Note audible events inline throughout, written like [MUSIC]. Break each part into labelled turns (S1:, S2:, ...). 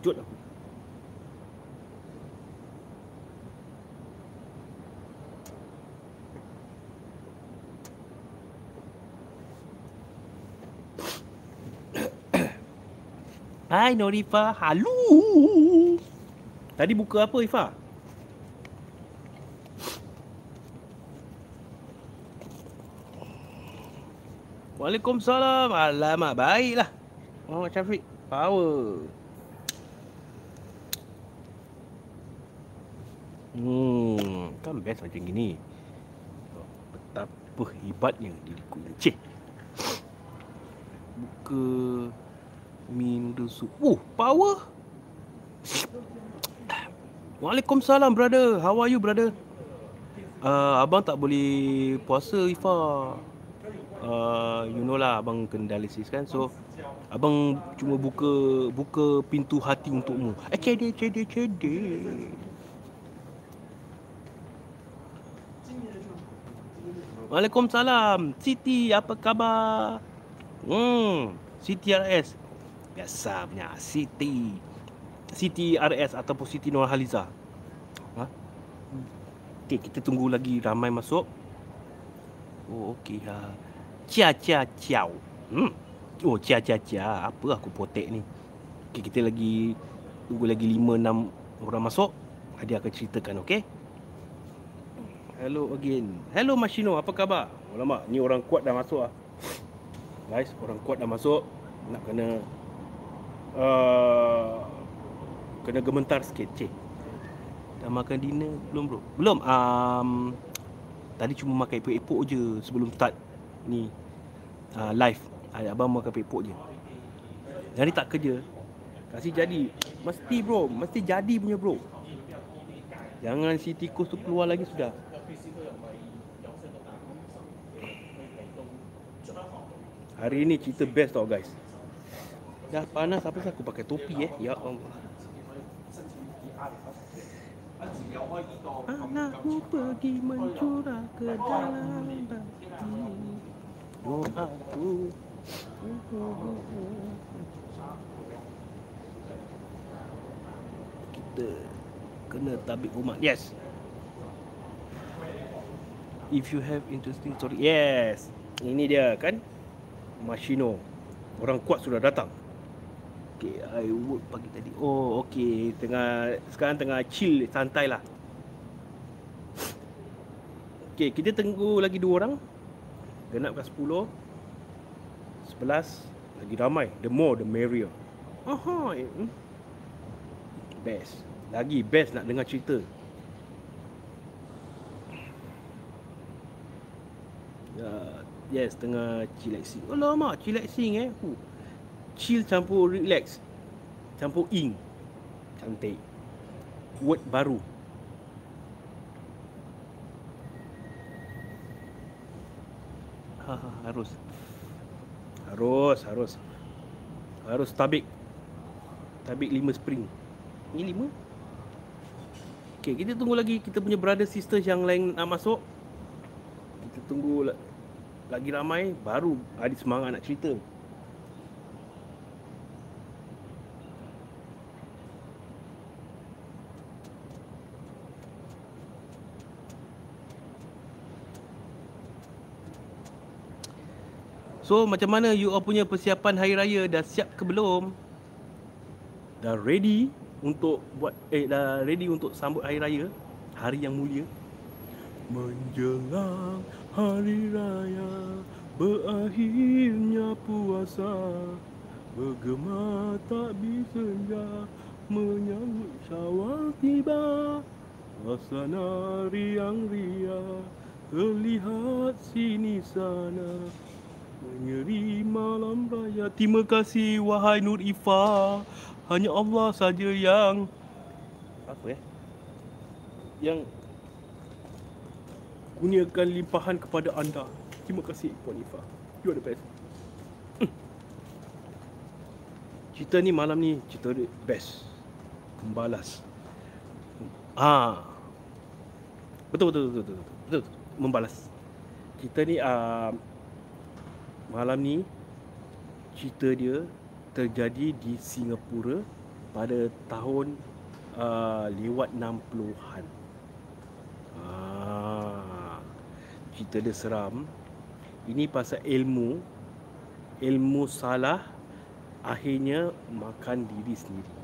S1: Terkejut aku. [COUGHS] Hai Norifa, halo. Tadi buka apa Ifa? Waalaikumsalam. Alamak, baiklah. Muhammad Syafiq, power. Kan best macam gini. Betapa hebatnya diriku Cik. Buka mi noodle soup. Oh, power. Waalaikumsalam brother. How are you brother? Uh, abang tak boleh puasa Ifa. Uh, you know lah abang kena dialysis kan. So abang cuma buka buka pintu hati untukmu. Eh cede cede cede. Waalaikumsalam. Siti, apa khabar? Hmm, Siti RS. Biasa punya Siti. Siti RS ataupun Siti Nurhaliza. Ha? Okey, kita tunggu lagi ramai masuk. Oh, okey ha. Cia cia ciao. Hmm. Oh, cia cia cia. Apa aku potek ni? Okey, kita lagi tunggu lagi 5 6 orang masuk. Dia akan ceritakan, okey? Hello again. Hello Mashino, apa khabar? Alamak, ni orang kuat dah masuk ah. Guys, orang kuat dah masuk. Nak kena uh, kena gementar sikit, cik. Dah makan dinner belum bro? Belum. Um, tadi cuma makan epok-epok je sebelum start ni uh, live. Ayah abang makan epok je. Jadi tak kerja. Kasih jadi. Mesti bro, mesti jadi punya bro. Jangan si tikus tu keluar lagi sudah. Hari ni cerita best tau guys. Dah panas apa sih aku pakai topi eh. Ya Allah. Anakku pergi mencurah ke dalam baki Doaku Kita kena tabik umat Yes If you have interesting story Yes Ini dia kan Mashino Orang kuat sudah datang. Okay, I work pagi tadi. Oh, okay. Tengah Sekarang tengah chill, santai lah. Okay, kita tunggu lagi dua orang. Genapkan 10 11 Lagi ramai. The more, the merrier. Aha, eh, hmm. Best. Lagi best nak dengar cerita. Ya, Yes, tengah chillaxing. Lama chillaxing eh. Huh. Chill campur relax. Campur ing. Cantik. Word baru. Ha, ha, harus. Harus, harus. Harus tabik. Tabik lima spring. Ini lima? Okay, kita tunggu lagi kita punya brother sister yang lain nak masuk. Kita tunggu lagi ramai baru ada semangat nak cerita. So macam mana you all punya persiapan hari raya dah siap ke belum? Dah ready untuk buat eh dah ready untuk sambut hari raya, hari yang mulia. Menjelang hari raya berakhirnya puasa. Bergema tak bisa menyambut syawal tiba. Suasana riang ria terlihat sini sana. Menyeri malam raya. Terima kasih wahai Nur Ifa. Hanya Allah saja yang apa ya? Yang kurniakan limpahan kepada anda. Terima kasih Puan Ifa. You are the best. Hmm. Cerita ni malam ni cerita best. Membalas. Ah. Betul betul betul betul. Betul. betul. Membalas. Cerita ni uh, malam ni cerita dia terjadi di Singapura pada tahun uh, lewat 60-an. Ah, cerita dia seram. Ini pasal ilmu. Ilmu salah akhirnya makan diri sendiri.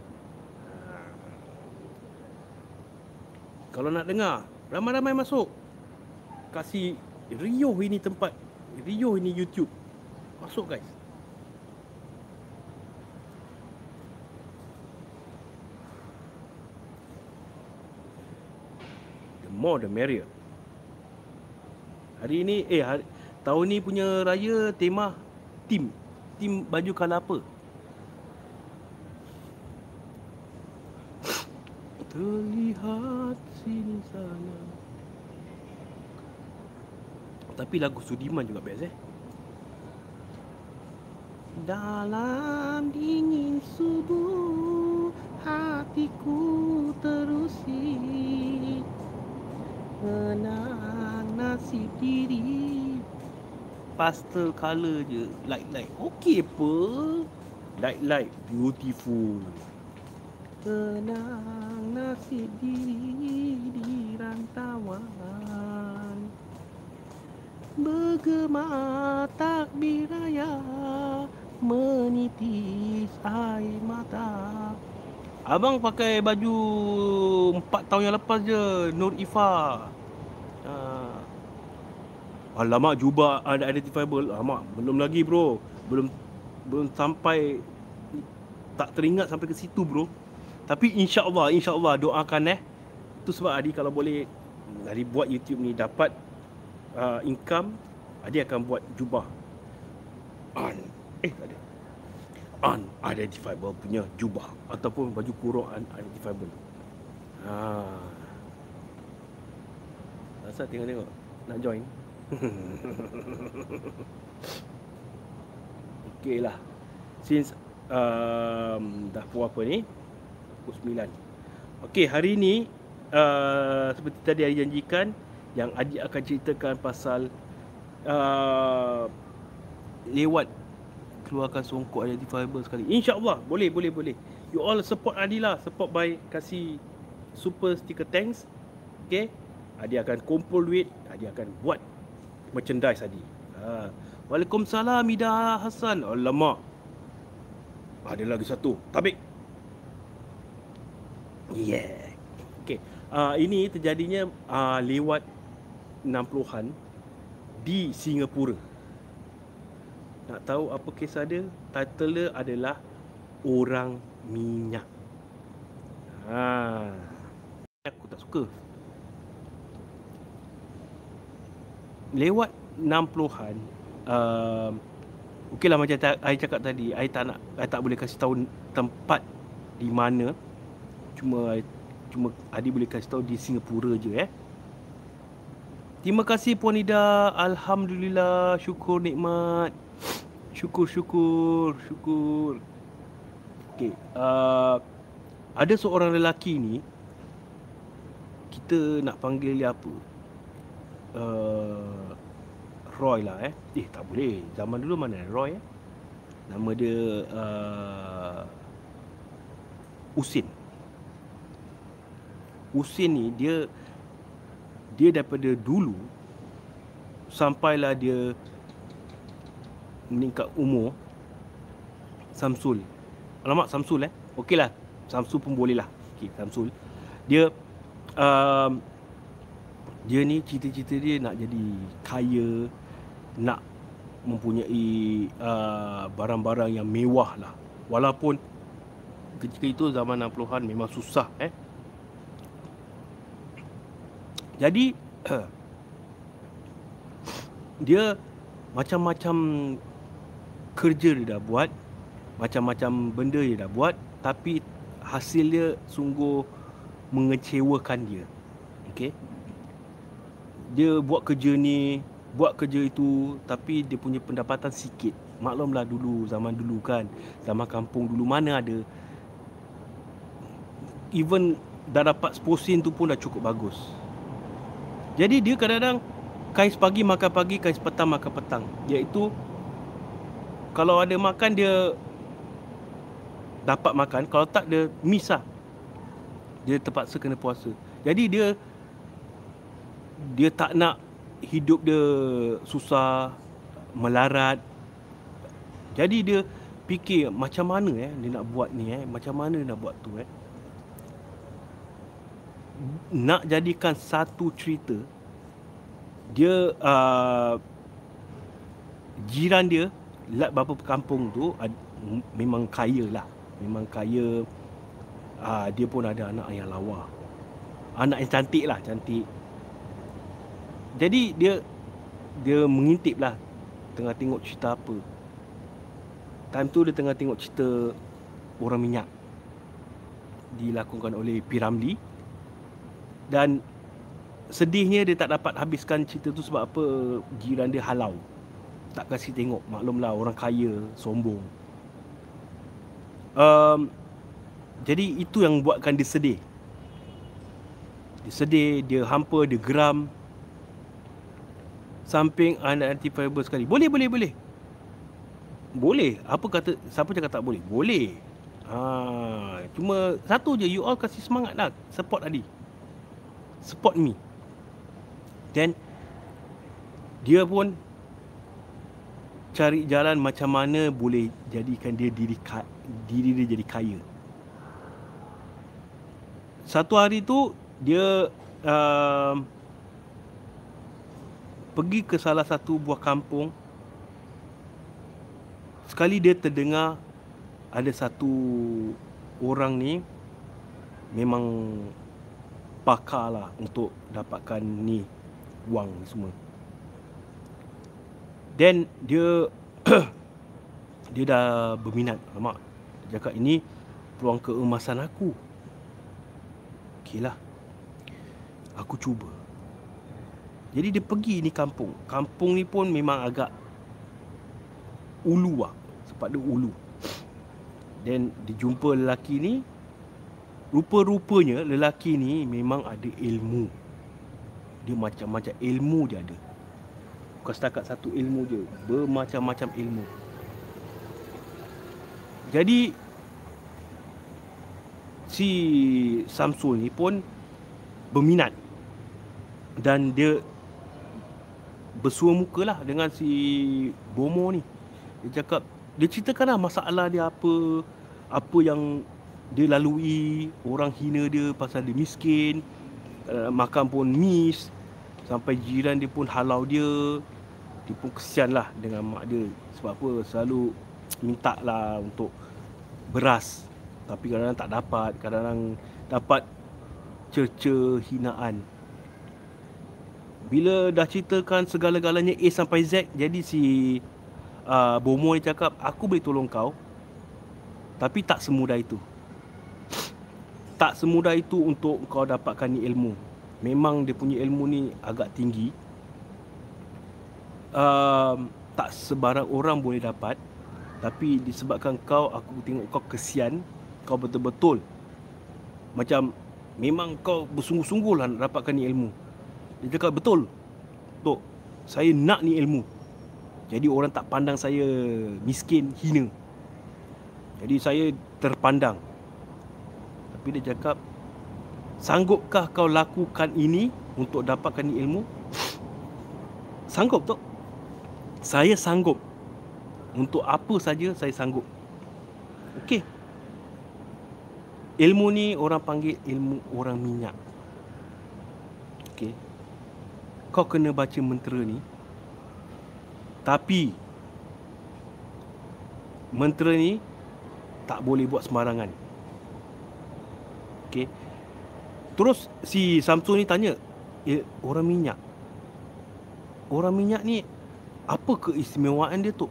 S1: Kalau nak dengar, ramai-ramai masuk. Kasih Rio ini tempat. Rio ini YouTube. Masuk guys. more the merrier. Hari ini eh hari, tahun ni punya raya tema tim. Tim baju kala apa? Terlihat sini sana. Tapi lagu Sudiman juga best eh. Dalam dingin subuh hatiku terusi menang nasib diri. Pastel color je. Light light. Okey apa? Light light. Beautiful. Tenang nasib diri di rantauan. Bergema takbir raya. Menitis air mata Abang pakai baju 4 tahun yang lepas je Nur Ifa. Uh, Alamak jubah ada identifiable. Alamak belum lagi bro. Belum belum sampai Tak teringat sampai ke situ bro. Tapi insyaAllah insyaAllah doakan eh. Itu sebab Adi kalau boleh Adi buat YouTube ni dapat uh, Income Adi akan buat jubah. Eh tak ada unidentifiable punya jubah ataupun baju kurung unidentifiable. Ha. Rasa tengok-tengok nak join. [LAUGHS] Okey lah. Since um, dah pukul apa ni? Pukul 9. Okey, hari ni uh, seperti tadi Adi janjikan yang Adi akan ceritakan pasal uh, lewat keluarkan songkok identifiable sekali. InsyaAllah boleh boleh boleh. You all support Adila, support by kasih super sticker thanks. Okay. Adi akan kumpul duit, Adi akan buat merchandise Adi. Ha. Waalaikumsalam Ida Hassan. Alamak. Ada lagi satu. Tabik. Yeah. Okay. Uh, ini terjadinya uh, lewat 60-an di Singapura. Nak tahu apa kisah dia? Title dia adalah Orang Minyak. Ha. Aku tak suka. Lewat 60-an uh, Okey lah macam saya cakap tadi Saya tak nak Saya tak boleh kasih tahu tempat Di mana Cuma Cuma Adi boleh kasih tahu di Singapura je eh Terima kasih Puan Ida Alhamdulillah Syukur nikmat Syukur, syukur, syukur. Okay. Uh, ada seorang lelaki ni. Kita nak panggil dia apa? Uh, Roy lah eh. Eh tak boleh. Zaman dulu mana Roy eh? Nama dia uh, Usin. Usin ni dia dia daripada dulu sampailah dia meningkat umur Samsul. Alamak Samsul eh? Okey lah. Samsul pun boleh lah. Okay, Samsul. Dia um, Dia ni cita-cita dia nak jadi kaya Nak mempunyai uh, barang-barang yang mewah lah. Walaupun ketika itu zaman 60-an memang susah eh? Jadi [CLEARS THROAT] Dia macam-macam kerja dia dah buat macam-macam benda dia dah buat tapi hasil dia sungguh mengecewakan dia. Okey? Dia buat kerja ni buat kerja itu tapi dia punya pendapatan sikit. Maklumlah dulu zaman dulu kan zaman kampung dulu mana ada. Even dah dapat 10 sen tu pun dah cukup bagus. Jadi dia kadang-kadang kais pagi makan pagi kais petang makan petang. Iaitu kalau ada makan dia dapat makan. Kalau tak dia miss lah. Dia terpaksa kena puasa. Jadi dia dia tak nak hidup dia susah melarat. Jadi dia fikir macam mana eh dia nak buat ni eh macam mana dia nak buat tu eh. Nak jadikan satu cerita dia uh, jiran dia bapa kampung tu memang kaya lah. Memang kaya uh, dia pun ada anak yang lawa. Anak yang cantik lah cantik. Jadi dia dia mengintip lah tengah tengok cerita apa. Time tu dia tengah tengok cerita orang minyak. Dilakukan oleh Piramli. Dan sedihnya dia tak dapat habiskan cerita tu sebab apa? Jiran dia halau tak kasih tengok. Maklumlah orang kaya sombong. Um, jadi itu yang buatkan dia sedih. Dia sedih dia hampa dia geram. Samping anti sekali. Boleh boleh boleh. Boleh. Apa kata siapa cakap tak boleh? Boleh. Ha cuma satu je you all kasih semangat lah. Support Adi support me. Then dia pun cari jalan macam mana boleh jadikan dia diri diri dia jadi kaya. Satu hari tu dia uh, pergi ke salah satu buah kampung. Sekali dia terdengar ada satu orang ni memang pakar lah untuk dapatkan ni wang semua. Then dia [CLEARS THROAT] dia dah berminat. Mak dia cakap ini peluang keemasan aku. Okey lah. Aku cuba. Jadi dia pergi ni kampung. Kampung ni pun memang agak ulu lah sebab dia ulu. Then dia jumpa lelaki ni. Rupa-rupanya lelaki ni memang ada ilmu. Dia macam-macam ilmu dia ada bukan setakat satu ilmu je. Bermacam-macam ilmu. Jadi si Samsul ni pun berminat. Dan dia bersua muka lah dengan si Bomo ni. Dia cakap dia ceritakan lah masalah dia apa apa yang dia lalui orang hina dia pasal dia miskin uh, makan pun miss sampai jiran dia pun halau dia dia pun kesian lah dengan mak dia. Sebab apa? Selalu minta lah untuk beras. Tapi kadang-kadang tak dapat. Kadang-kadang dapat cerca hinaan. Bila dah ceritakan segala-galanya A sampai Z jadi si uh, Bomo ni cakap aku boleh tolong kau tapi tak semudah itu. Tak semudah itu untuk kau dapatkan ni ilmu. Memang dia punya ilmu ni agak tinggi uh, tak sebarang orang boleh dapat tapi disebabkan kau aku tengok kau kesian kau betul-betul macam memang kau bersungguh-sungguh lah nak dapatkan ni ilmu. Dia cakap betul Tok saya nak ni ilmu. Jadi orang tak pandang saya miskin hina. Jadi saya terpandang. Tapi dia cakap sanggupkah kau lakukan ini untuk dapatkan ni ilmu? [SNIFFS] Sanggup Tok saya sanggup. Untuk apa saja saya sanggup. Okey. Ilmu ni orang panggil ilmu orang minyak. Okey. Kau kena baca mentera ni. Tapi mentera ni tak boleh buat sembarangan. Okey. Terus si Samsung ni tanya eh, orang minyak? Orang minyak ni apa keistimewaan dia tu?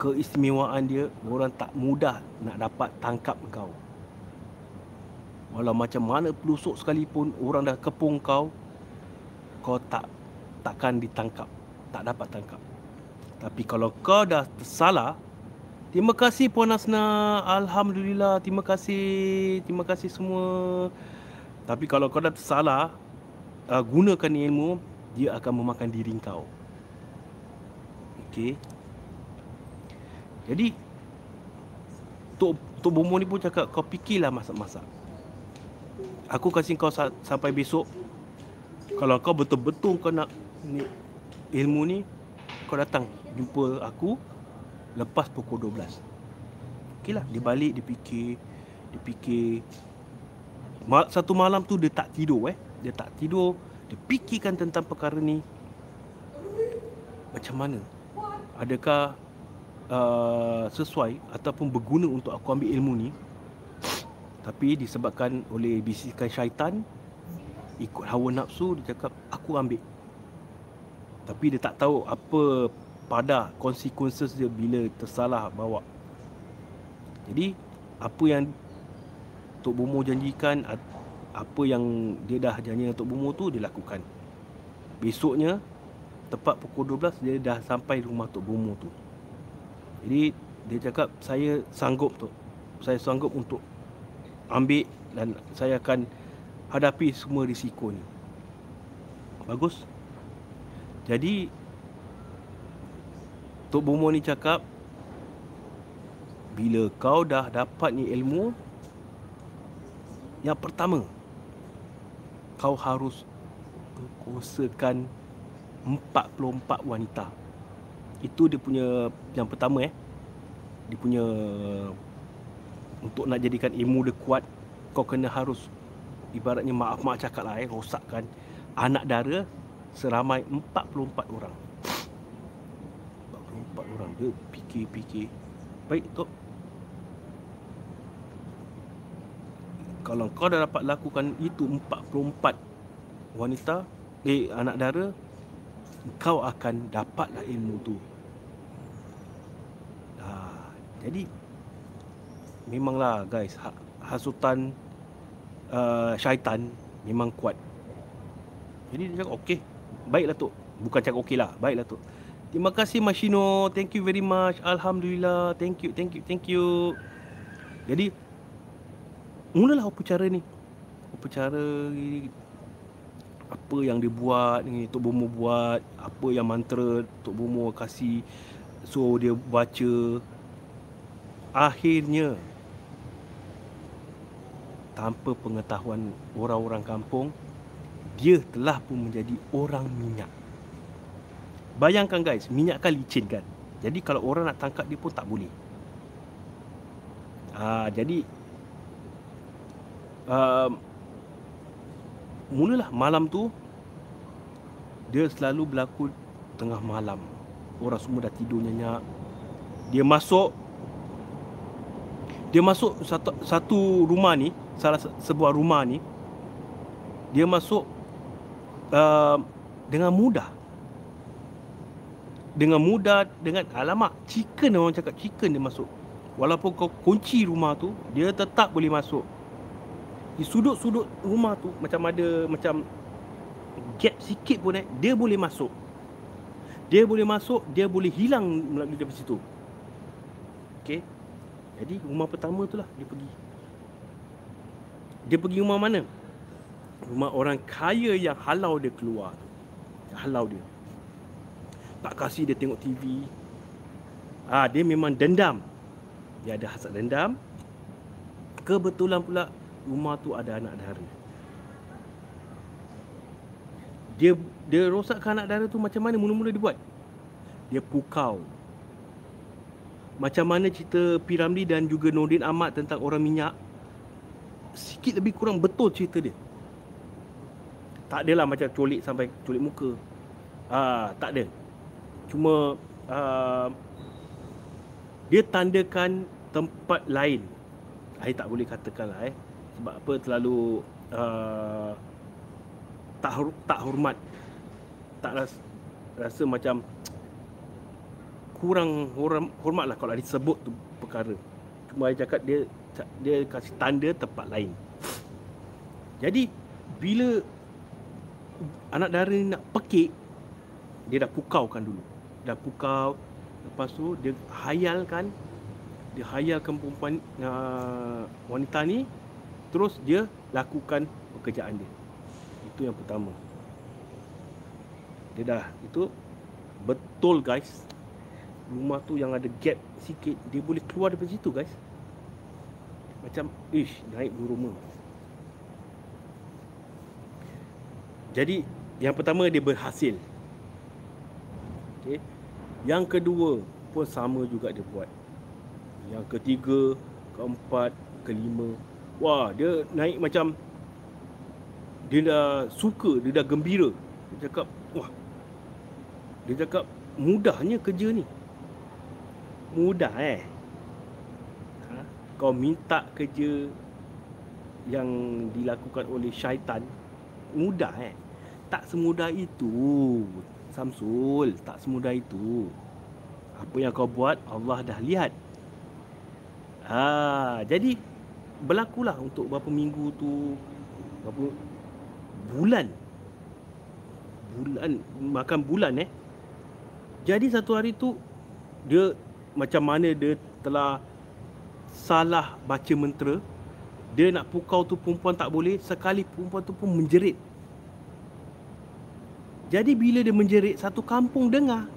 S1: Keistimewaan dia orang tak mudah nak dapat tangkap kau. Walau macam mana pelusuk sekalipun orang dah kepung kau, kau tak takkan ditangkap, tak dapat tangkap. Tapi kalau kau dah tersalah, terima kasih Puan Asna, alhamdulillah, terima kasih, terima kasih semua. Tapi kalau kau dah tersalah, uh, gunakan ilmu, dia akan memakan diri kau. Okey. Jadi Tok Tok Bomo ni pun cakap kau fikirlah masak-masak. Aku kasih kau sa- sampai besok. Kalau kau betul-betul kau nak ni, ilmu ni, kau datang jumpa aku lepas pukul 12. Okeylah, dia balik dia fikir, dia fikir. Satu malam tu dia tak tidur eh. Dia tak tidur, dia fikirkan tentang perkara ni. Macam mana? Adakah uh, sesuai ataupun berguna untuk aku ambil ilmu ni? Tapi disebabkan oleh bisikan syaitan ikut hawa nafsu dia cakap aku ambil. Tapi dia tak tahu apa pada consequences dia bila tersalah bawa. Jadi apa yang Tok Bomo janjikan apa yang dia dah janji dengan Tok Bomo tu dia lakukan. Besoknya tepat pukul 12 dia dah sampai rumah Tok Bomo tu jadi dia cakap saya sanggup tu. Saya sanggup untuk ambil dan saya akan hadapi semua risiko ni. Bagus. Jadi Tok Bomo ni cakap bila kau dah dapat ni ilmu yang pertama kau harus kuasakan 44 wanita. Itu dia punya yang pertama eh. Dia punya untuk nak jadikan ilmu dia kuat kau kena harus ibaratnya maaf mak cakap lah eh rosakkan anak dara seramai 44 orang. 44 orang dia fikir-fikir. Baik tok. Kalau kau dah dapat lakukan itu 44 wanita eh anak dara kau akan dapatlah ilmu tu jadi memanglah guys ha, hasutan uh, syaitan memang kuat. Jadi dia cakap okey. Baiklah tu. Bukan cakap okey lah. Baiklah tu. Terima kasih Mashino. Thank you very much. Alhamdulillah. Thank you, thank you, thank you. Jadi mulalah upacara ni. Upacara apa yang dia buat ni Tok Bomo buat, apa yang mantra Tok Bomo kasih so dia baca. Akhirnya tanpa pengetahuan orang-orang kampung dia telah pun menjadi orang minyak. Bayangkan guys minyak kan licin kan? Jadi kalau orang nak tangkap dia pun tak boleh. Ha, jadi uh, mulalah malam tu dia selalu berlaku tengah malam. Orang semua dah tidur nyenyak. Dia masuk dia masuk satu, satu rumah ni salah sebuah rumah ni dia masuk uh, dengan mudah. Dengan mudah dengan alamak chicken orang cakap chicken dia masuk. Walaupun kau kunci rumah tu dia tetap boleh masuk di sudut-sudut rumah tu macam ada macam gap sikit pun eh dia boleh masuk dia boleh masuk dia boleh hilang melalui dari situ okey jadi rumah pertama tu lah dia pergi. Dia pergi rumah mana? Rumah orang kaya yang halau dia keluar. Halau dia. Tak kasih dia tengok TV. Ah ha, dia memang dendam. Dia ada hasad dendam. Kebetulan pula rumah tu ada anak dara. Dia dia rosakkan anak dara tu macam mana mula-mula dia buat? Dia pukau. Macam mana cerita Piramli dan juga Nordin Ahmad tentang orang minyak? Sikit lebih kurang betul cerita dia. Tak adalah macam colik sampai colik muka. Ah tak ada. Cuma uh, dia tandakan tempat lain. Saya tak boleh katakan lah eh sebab apa terlalu uh, tak tak hormat tak rasa, rasa macam kurang hormat lah kalau disebut tu perkara. Cuma saya cakap dia dia kasih tanda tempat lain. Jadi bila anak dara ni nak pekik dia dah pukaukan dulu. Dah pukau lepas tu dia hayalkan dia hayalkan perempuan uh, wanita ni terus dia lakukan pekerjaan dia. Itu yang pertama. Dia dah itu betul guys rumah tu yang ada gap sikit dia boleh keluar daripada situ guys macam ish naik bulu rumah. Jadi yang pertama dia berhasil. Okey. Yang kedua pun sama juga dia buat. Yang ketiga, keempat, kelima. Wah, dia naik macam dia dah suka, dia dah gembira. Dia cakap, wah. Dia cakap mudahnya kerja ni. Mudah eh. Ha? Kau minta kerja yang dilakukan oleh syaitan mudah eh. Tak semudah itu. Samsul, tak semudah itu. Apa yang kau buat Allah dah lihat. Ha, jadi berlakulah untuk berapa minggu tu berapa bulan. Bulan makan bulan eh. Jadi satu hari tu dia macam mana dia telah salah baca mentera dia nak pukau tu perempuan tak boleh sekali perempuan tu pun menjerit. Jadi bila dia menjerit satu kampung dengar.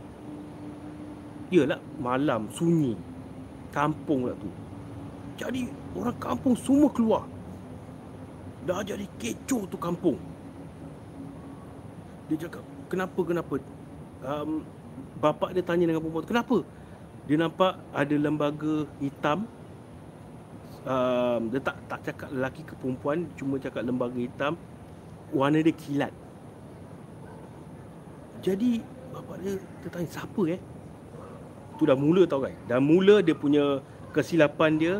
S1: Yalah malam sunyi. Kampung lah tu jadi orang kampung semua keluar. Dah jadi kecoh tu kampung. Dia cakap kenapa kenapa? Um, bapak dia tanya dengan perempuan tu kenapa? Dia nampak ada lembaga hitam. Um, dia tak tak cakap lelaki ke perempuan cuma cakap lembaga hitam. Warna dia kilat. Jadi bapak dia tertanya siapa eh? Tu dah mula tau kan dah mula dia punya kesilapan dia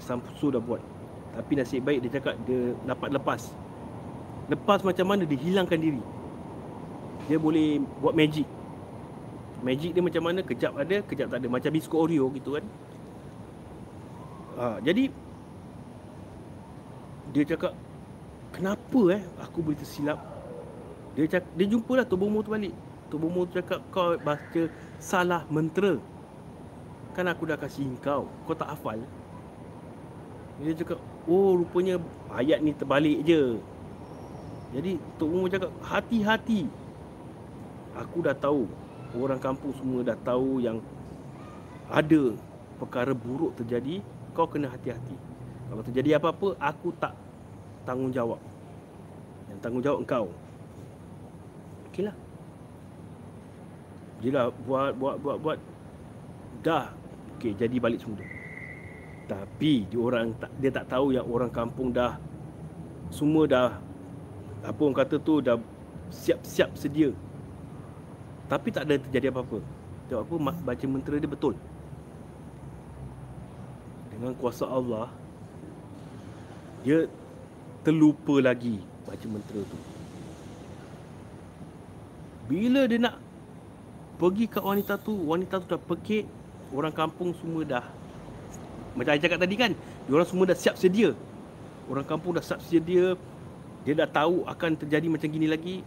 S1: Samsu dah buat. Tapi nasib baik dia cakap dia dapat lepas. Lepas macam mana dia hilangkan diri. Dia boleh buat magic. Magic dia macam mana? Kejap ada kejap tak ada. Macam biskut oreo gitu kan. Ha, jadi dia cakap kenapa eh aku boleh tersilap? Dia cakap, dia jumpalah Tok Bomo tu balik. Tok Bomo tu cakap kau baca salah mentera. Kan aku dah kasih kau kau tak hafal dia cakap oh rupanya ayat ni terbalik je. Jadi Tok Bomo cakap hati-hati. Aku dah tahu orang kampung semua dah tahu yang ada perkara buruk terjadi. Kau kena hati-hati. Kalau terjadi apa-apa aku tak tanggungjawab. Yang tanggungjawab engkau. Okeylah jelah buat buat buat buat. Dah. Okey jadi balik semula tapi dia orang dia tak tahu yang orang kampung dah semua dah apa orang kata tu dah siap-siap sedia tapi tak ada terjadi apa-apa. Sebab apa? Baca mentera dia betul. Dengan kuasa Allah, dia terlupa lagi baca mentera tu. Bila dia nak pergi ke wanita tu, wanita tu dah pekik, orang kampung semua dah macam saya cakap tadi kan, orang semua dah siap sedia. Orang kampung dah siap sedia, dia dah tahu akan terjadi macam gini lagi,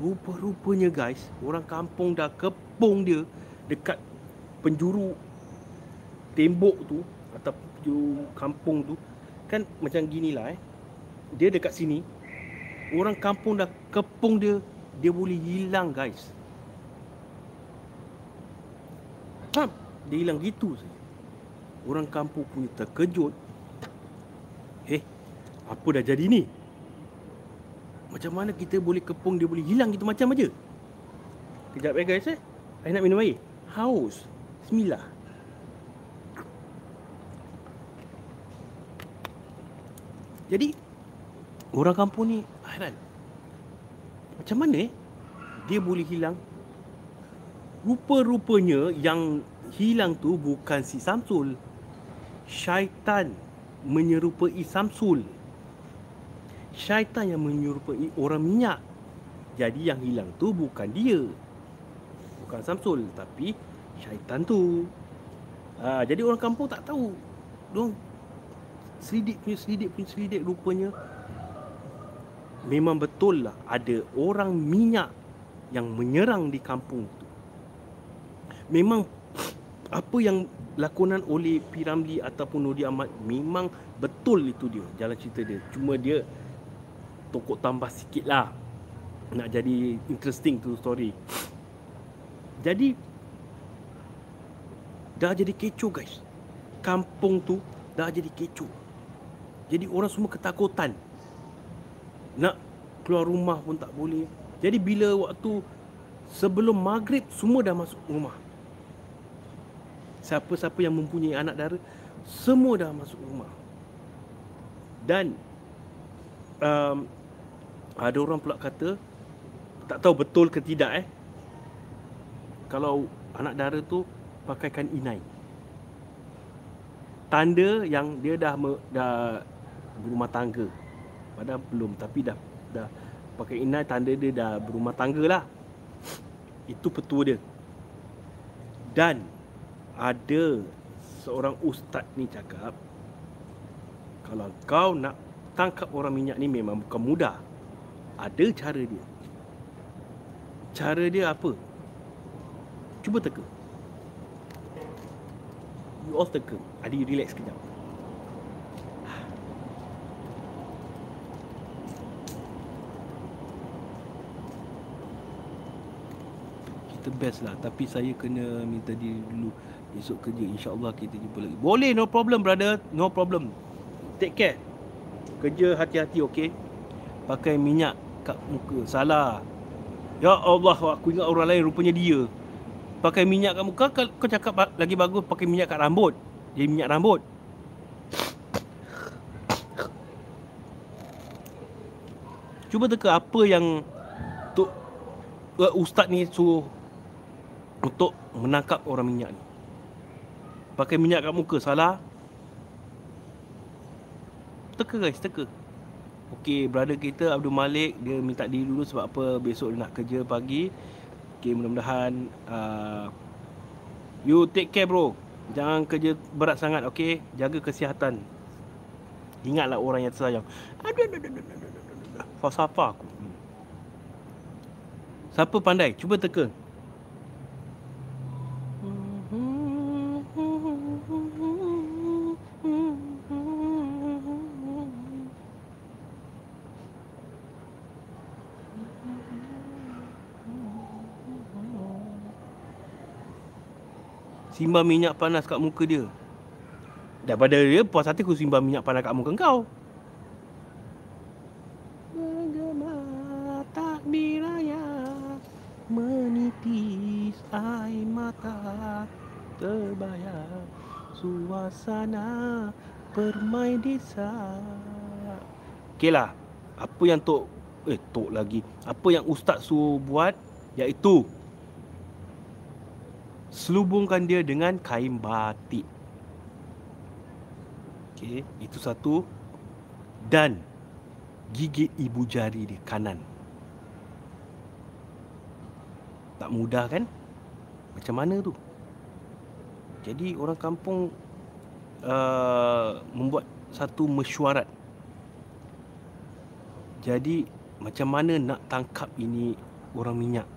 S1: Rupa-rupanya guys Orang kampung dah kepung dia Dekat penjuru Tembok tu Atau penjuru kampung tu. Kan macam gini lah eh. Dia dekat sini Orang kampung dah kepung dia Dia boleh hilang guys. Ha, dia hilang gitu saja. Orang kampung punya terkejut Eh, apa dah jadi ni? Macam mana kita boleh kepung dia boleh hilang gitu macam aja. Kejap eh guys eh. Saya nak minum air. Haus. Bismillah. Jadi orang kampung ni hairan. Macam mana eh dia boleh hilang? Rupa-rupanya yang hilang tu bukan si Samsul. Syaitan menyerupai Samsul syaitan yang menyerupai orang minyak. Jadi yang hilang tu bukan dia. Bukan Samsul tapi syaitan tu. Ha, jadi orang kampung tak tahu. Dong selidik punya selidik punya selidik rupanya memang betul lah ada orang minyak yang menyerang di kampung tu. Memang apa yang lakonan oleh Piramli ataupun Nuri Ahmad memang betul itu dia jalan cerita dia. Cuma dia tokok tambah sikit lah nak jadi interesting tu story jadi dah jadi kecoh guys kampung tu dah jadi kecoh Jadi orang semua ketakutan. Nak keluar rumah pun tak boleh. Jadi bila waktu sebelum maghrib semua dah masuk rumah. Siapa-siapa yang mempunyai anak dara semua dah masuk rumah. Dan um, ada orang pula kata tak tahu betul ke tidak eh. Kalau anak dara tu pakaikan inai. Tanda yang dia dah me, dah berumah tangga. Padahal belum tapi dah dah pakai inai tanda dia dah berumah tangga lah. Itu petua dia. Dan ada seorang ustaz ni cakap kalau kau nak tangkap orang minyak ni memang bukan mudah. Ada cara dia. Cara dia apa? Cuba teka. You all teka. Adi relax kejap. Kita best lah. Tapi saya kena minta dia dulu esok kerja. InsyaAllah kita jumpa lagi. Boleh, no problem brother. No problem. Take care. Kerja hati-hati, okay? Pakai minyak kat muka. Salah. Ya Allah, aku ingat orang lain rupanya dia. Pakai minyak kat muka, kau cakap lagi bagus pakai minyak kat rambut. Jadi minyak rambut. Cuba teka apa yang tu uh, ustaz ni suruh untuk menangkap orang minyak ni. Pakai minyak kat muka, salah? Teka guys, teka. Okey, brother kita Abdul Malik dia minta diri dulu sebab apa besok dia nak kerja pagi. Okey, mudah-mudahan uh, you take care bro. Jangan kerja berat sangat, okey? Jaga kesihatan. Ingatlah orang yang tersayang. Aduh, aduh, aduh, aduh, aduh, aduh. Falsafah aku. Hmm. Siapa pandai? Cuba teka. Simbang minyak panas kat muka dia. Daripada dia puas hati aku simbang minyak panas kat muka kau Menipis air mata Terbayang Suasana Permai desa Okey lah Apa yang Tok Eh Tok lagi. Apa yang Ustaz suruh buat Iaitu selubungkan dia dengan kain batik. Okey, itu satu. Dan gigit ibu jari dia kanan. Tak mudah kan? Macam mana tu? Jadi orang kampung uh, membuat satu mesyuarat. Jadi macam mana nak tangkap ini orang minyak?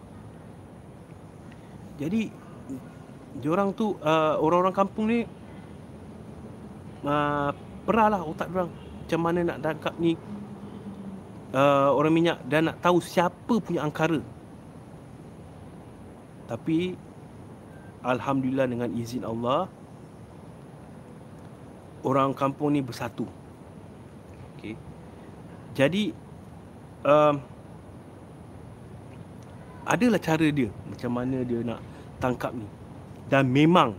S1: Jadi orang tu uh, orang-orang kampung ni uh, perah lah otak orang macam mana nak tangkap ni uh, orang minyak dan nak tahu siapa punya angkara. Tapi alhamdulillah dengan izin Allah orang kampung ni bersatu. Okey. Jadi um, adalah cara dia macam mana dia nak tangkap ni dan memang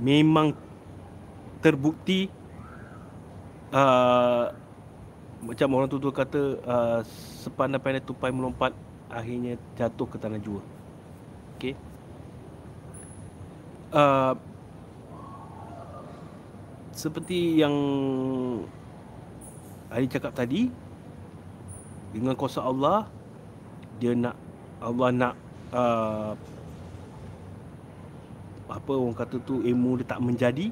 S1: memang terbukti uh, macam orang tu tu kata uh, sepandai-pandai tupai melompat akhirnya jatuh ke tanah jua. Okey. Uh, seperti yang Ali cakap tadi dengan kuasa Allah dia nak Allah nak uh, apa orang kata tu ilmu dia tak menjadi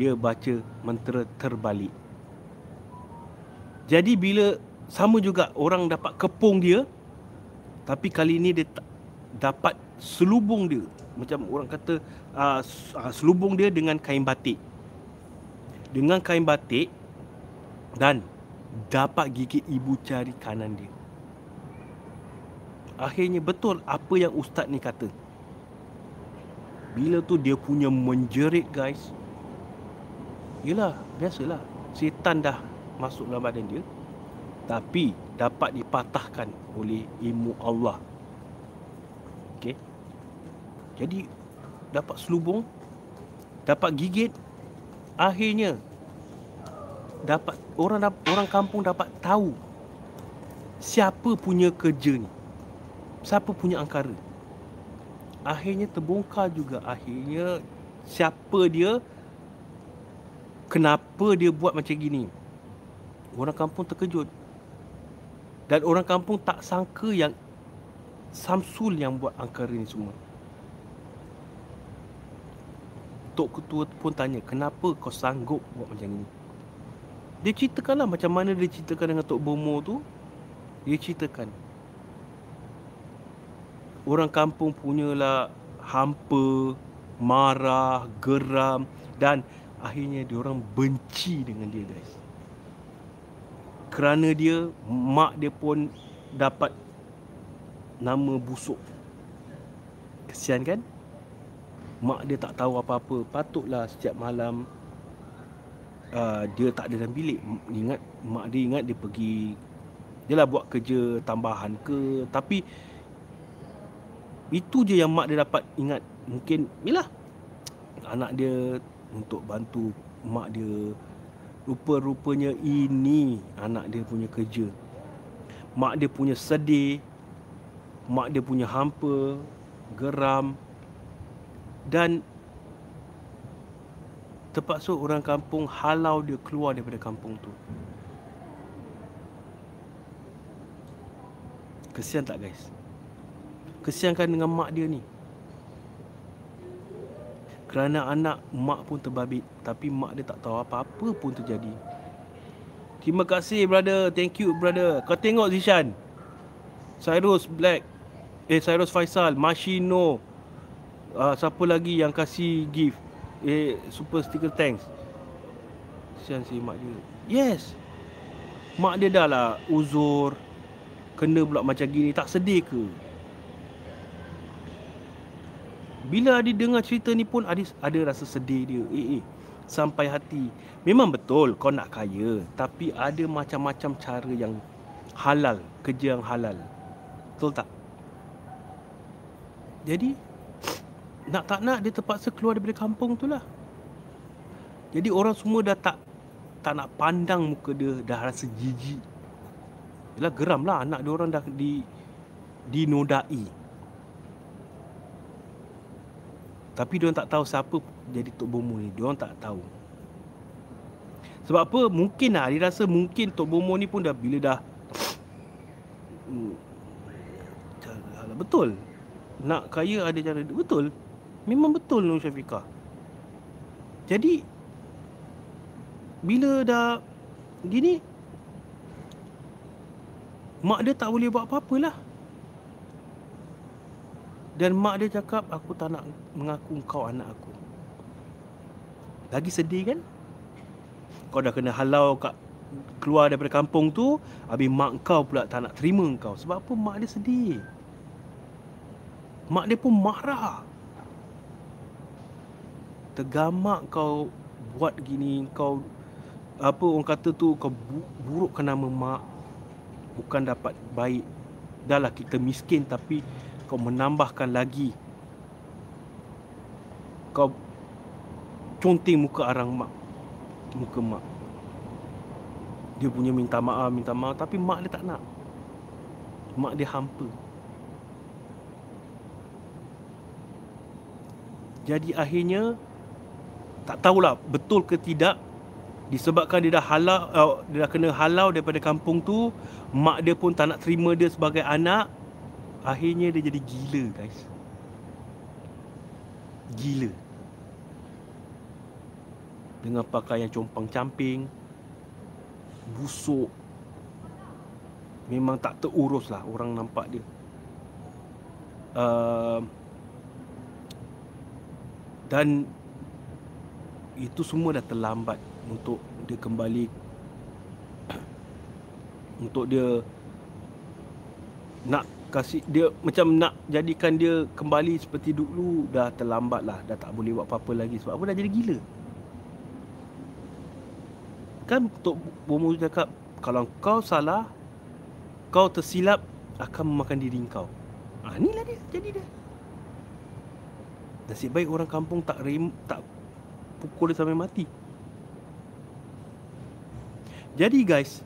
S1: dia baca mentera terbalik. Jadi bila sama juga orang dapat kepung dia tapi kali ini dia tak dapat selubung dia. Macam orang kata uh, selubung dia dengan kain batik. Dengan kain batik dan dapat gigit ibu jari kanan dia. Akhirnya betul apa yang ustaz ni kata bila tu dia punya menjerit guys Yelah biasalah Setan dah masuk dalam badan dia tapi dapat dipatahkan oleh ilmu Allah. Okey. Jadi dapat selubung, dapat gigit, akhirnya dapat orang orang kampung dapat tahu siapa punya kerja ni. Siapa punya angkara. Akhirnya terbongkar juga akhirnya siapa dia kenapa dia buat macam gini. Orang kampung terkejut dan orang kampung tak sangka yang Samsul yang buat angkara ni semua. Tok ketua pun tanya, kenapa kau sanggup buat macam ni? Dia ceritakanlah macam mana dia ceritakan dengan Tok Bomo tu. Dia ceritakan. Orang kampung punyalah hampa, marah, geram dan akhirnya dia orang benci dengan dia guys. Kerana dia mak dia pun dapat nama busuk. Kesian kan? Mak dia tak tahu apa-apa. Patutlah setiap malam uh, dia tak ada dalam bilik. Ingat mak dia ingat dia pergi dia lah buat kerja tambahan ke. Tapi itu je yang mak dia dapat ingat mungkin yalah anak dia untuk bantu mak dia Rupa-rupanya ini anak dia punya kerja. Mak dia punya sedih. Mak dia punya hampa. Geram. Dan terpaksa orang kampung halau dia keluar daripada kampung tu. Kesian tak guys? Kesian kan dengan mak dia ni? Kerana anak mak pun terbabit. Tapi mak dia tak tahu apa-apa pun terjadi. Terima kasih brother. Thank you brother. Kau tengok Zishan. Cyrus Black. Eh Cyrus Faisal. Mashino. Uh, Siapa lagi yang kasih gift? Eh super sticker thanks. Kesian si mak dia. Yes. Mak dia dah lah uzur. Kena pula macam gini. Tak sedih ke bila Adi dengar cerita ni pun Adi ada rasa sedih dia. Eh, eh. Sampai hati. Memang betul kau nak kaya. Tapi ada macam-macam cara yang halal. Kerja yang halal. Betul tak? Jadi, [SNIFFS] nak tak nak dia terpaksa keluar daripada kampung tu lah. Jadi orang semua dah tak tak nak pandang muka dia. Dah rasa jijik. Yelah geram lah anak dia orang dah di dinodai. Tapi dia tak tahu siapa jadi Tok Bomo ni. Dia tak tahu. Sebab apa? Mungkin lah. Dia rasa mungkin Tok Bomo ni pun dah bila dah... Hmm, betul. Nak kaya ada cara. Betul. Memang betul Nur Syafiqah. Jadi... Bila dah... Gini... Mak dia tak boleh buat apa-apa lah. Dan mak dia cakap aku tak nak mengaku kau anak aku. Lagi sedih kan? Kau dah kena halau kat keluar daripada kampung tu, habis mak kau pula tak nak terima kau. Sebab apa mak dia sedih? Mak dia pun marah. Tergamak kau buat gini, kau apa orang kata tu kau burukkan nama mak bukan dapat baik. Dahlah kita miskin tapi kau menambahkan lagi. Kau conteng muka arang mak. Muka mak. Dia punya minta maaf minta maaf tapi mak dia tak nak. Mak dia hampa. Jadi akhirnya tak tahulah betul ke tidak disebabkan dia dah halau uh, dia dah kena halau daripada kampung tu mak dia pun tak nak terima dia sebagai anak Akhirnya dia jadi gila guys. Gila. Dengan pakaian compang camping Busuk. Memang tak terurus lah orang nampak dia. Uh, Dan Itu semua dah terlambat Untuk dia kembali. [CLEARS THROAT] Untuk dia Nak kasih dia macam nak jadikan dia kembali seperti dulu dah terlambat lah dah tak boleh buat apa-apa lagi sebab apa dah jadi gila kan Tok Bomo cakap kalau kau salah kau tersilap akan memakan diri kau. Ha, inilah dia jadi dia. Nasib baik orang kampung tak rem, tak pukul dia sampai mati. Jadi guys,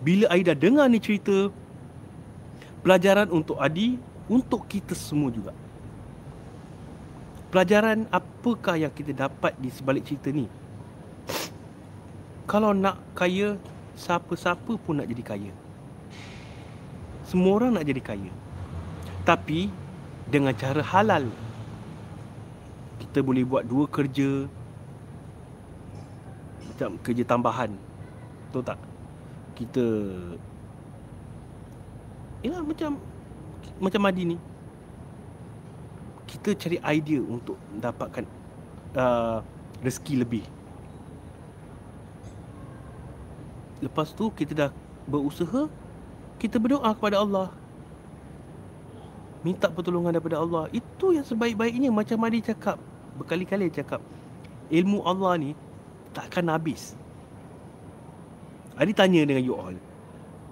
S1: bila Aida dengar ni cerita pelajaran untuk Adi, untuk kita semua juga. Pelajaran apakah yang kita dapat di sebalik cerita ni? Kalau nak kaya, siapa-siapa pun nak jadi kaya. Semua orang nak jadi kaya. Tapi dengan cara halal. Kita boleh buat dua kerja macam kerja tambahan. Betul tak? Kita Yalah macam macam Madi ni kita cari idea untuk mendapatkan uh, rezeki lebih. Lepas tu kita dah berusaha, kita berdoa kepada Allah. Minta pertolongan daripada Allah. Itu yang sebaik-baiknya macam Madi cakap. Berkali-kali cakap. Ilmu Allah ni takkan habis. Adi tanya dengan you all.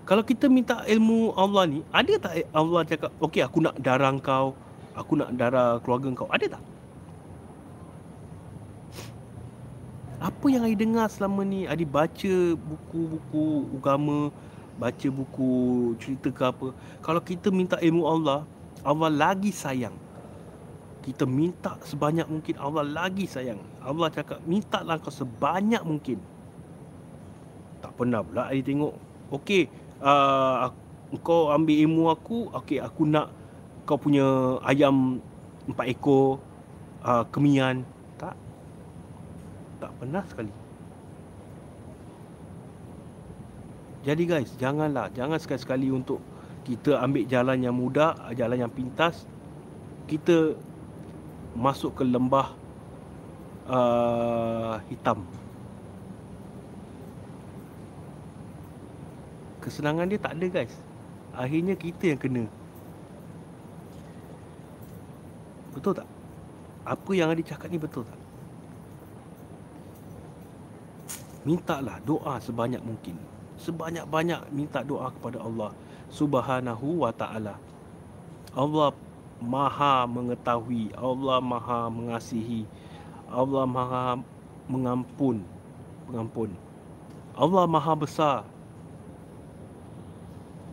S1: Kalau kita minta ilmu Allah ni, ada tak Allah cakap, okey aku nak darah kau, aku nak darah keluarga kau. Ada tak? Apa yang Adi dengar selama ni? Adi baca buku-buku agama, baca buku cerita ke apa. Kalau kita minta ilmu Allah, Allah lagi sayang. Kita minta sebanyak mungkin, Allah lagi sayang. Allah cakap, minta lah kau sebanyak mungkin. Tak pernah pula Adi tengok, okey, uh, kau ambil ilmu aku, okey, aku nak kau punya ayam empat ekor uh, kemian. Tak. Tak pernah sekali. Jadi guys janganlah jangan sekali-sekali untuk kita ambil jalan yang mudah jalan yang pintas. Kita masuk ke lembah uh, hitam kesenangan dia tak ada guys akhirnya kita yang kena Betul tak? Apa yang ada cakap ni betul tak? Mintalah doa sebanyak mungkin. Sebanyak-banyak minta doa kepada Allah Subhanahu wa taala. Allah Maha mengetahui, Allah Maha mengasihi, Allah Maha mengampun, pengampun. Allah Maha besar.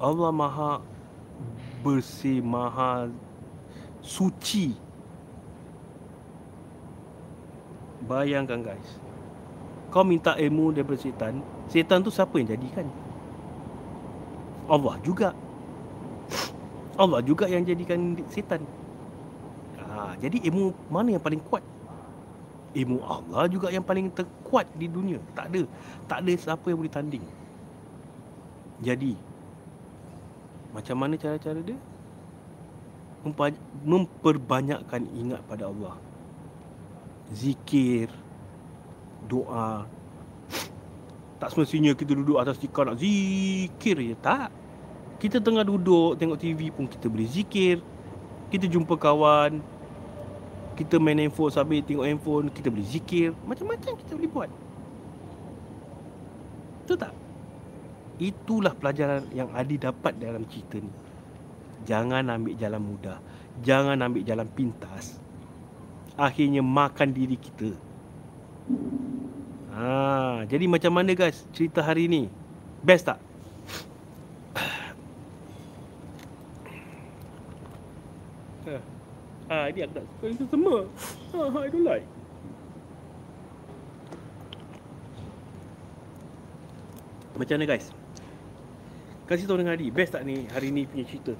S1: Allah Maha bersih, Maha suci. Bayangkan guys. Kau minta ilmu daripada setan Setan tu siapa yang jadikan? Allah juga. Allah juga yang jadikan setan. Ha, Jadi ilmu mana yang paling kuat? Ilmu Allah juga yang paling terkuat di dunia. Tak ada Tak ada siapa yang boleh tanding. Jadi Macam mana cara-cara dia? Memperbanyakkan ingat pada Allah zikir, doa. Tak semestinya kita duduk atas tikar nak zikir je. Tak. Kita tengah duduk tengok TV pun kita boleh zikir. Kita jumpa kawan. Kita main handphone sambil tengok handphone. Kita boleh zikir. Macam-macam kita boleh buat. Betul tak? Itulah pelajaran yang Adi dapat dalam cerita ni. Jangan ambil jalan mudah. Jangan ambil jalan pintas akhirnya makan diri kita. Ha, jadi macam mana guys cerita hari ni? Best tak? Ah, ini aku tak suka itu semua. Ha, I don't like. Macam mana guys? Kasih tahu dengan Adi, best tak ni hari ni punya cerita?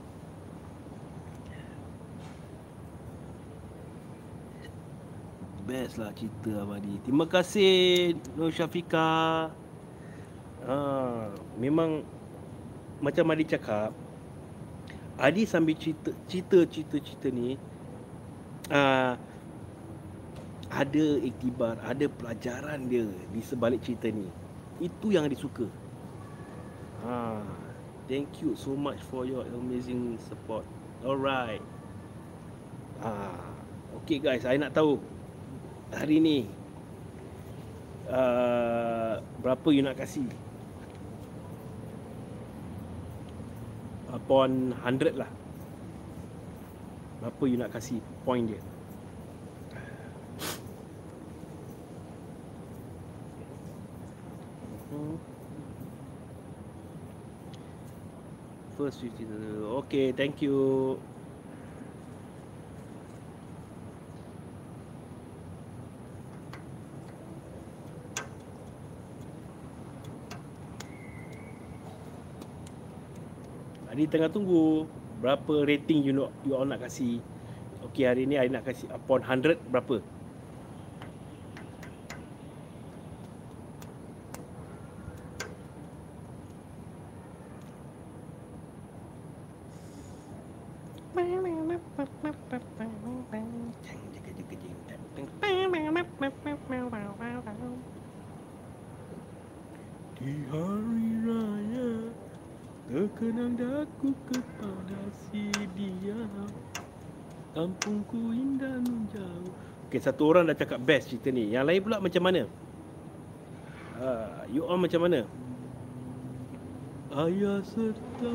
S1: best lah cerita Abadi. Terima kasih Nur Syafika. Ha, memang macam Adi cakap, Adi sambil cerita cerita cerita, cerita ni uh, ada iktibar, ada pelajaran dia di sebalik cerita ni. Itu yang Adi suka. Ha, thank you so much for your amazing support. Alright. Ah, okay guys, saya nak tahu hari ni uh, berapa you nak kasih upon 100 lah berapa you nak kasih point dia first 50 okay thank you Hari tengah tunggu berapa rating you nak you all nak kasih. Okey hari ni I nak kasih upon 100 berapa? Di hari raya Terkenang daku kepada si dia Kampungku indah nun jauh Okay, satu orang dah cakap best cerita ni Yang lain pula macam mana? Uh, you all macam mana? Ayah serta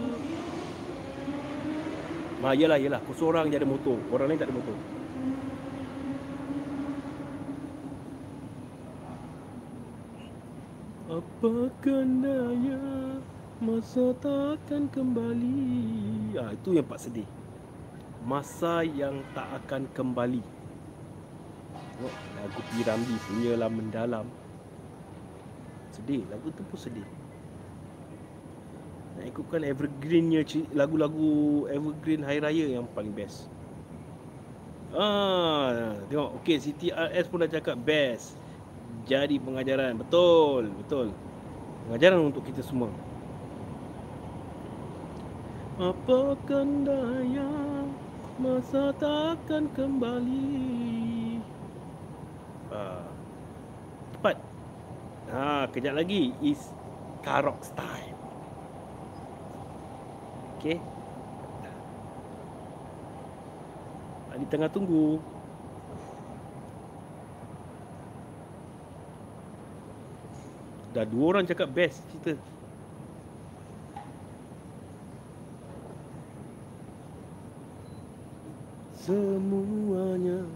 S1: Ah, yelah, yelah. Kau seorang je ada motor. Orang lain tak ada motor. Apakah daya Masa takkan kembali ah, Itu yang pak sedih Masa yang tak akan kembali Lagu Piramli punyalah mendalam. Sedih, lagu tu pun sedih. Nak ikutkan evergreennya Lagu-lagu evergreen Hari Raya yang paling best. Ah, tengok, okey, CTRS pun dah cakap best. Jadi pengajaran, betul, betul. Pengajaran untuk kita semua. Apakah daya Masa takkan kembali uh, Tepat ha, Kejap lagi Is Karok style. Okay Di tengah tunggu. Dah dua orang cakap best cerita. Semuanya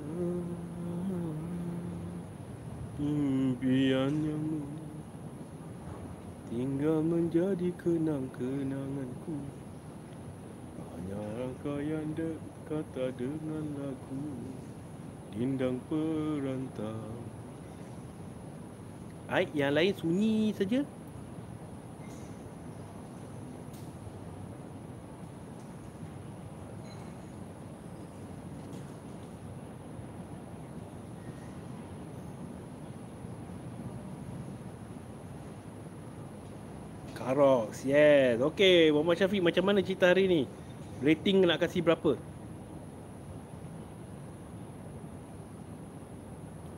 S1: impian yang tinggal menjadi kenang-kenanganku. Hanya rangkaian dek kata dengan lagu. Dindang perantau. Ai, yang lain sunyi saja. Yes. Okey, Muhammad Syafiq macam mana cerita hari ni? Rating nak kasih berapa?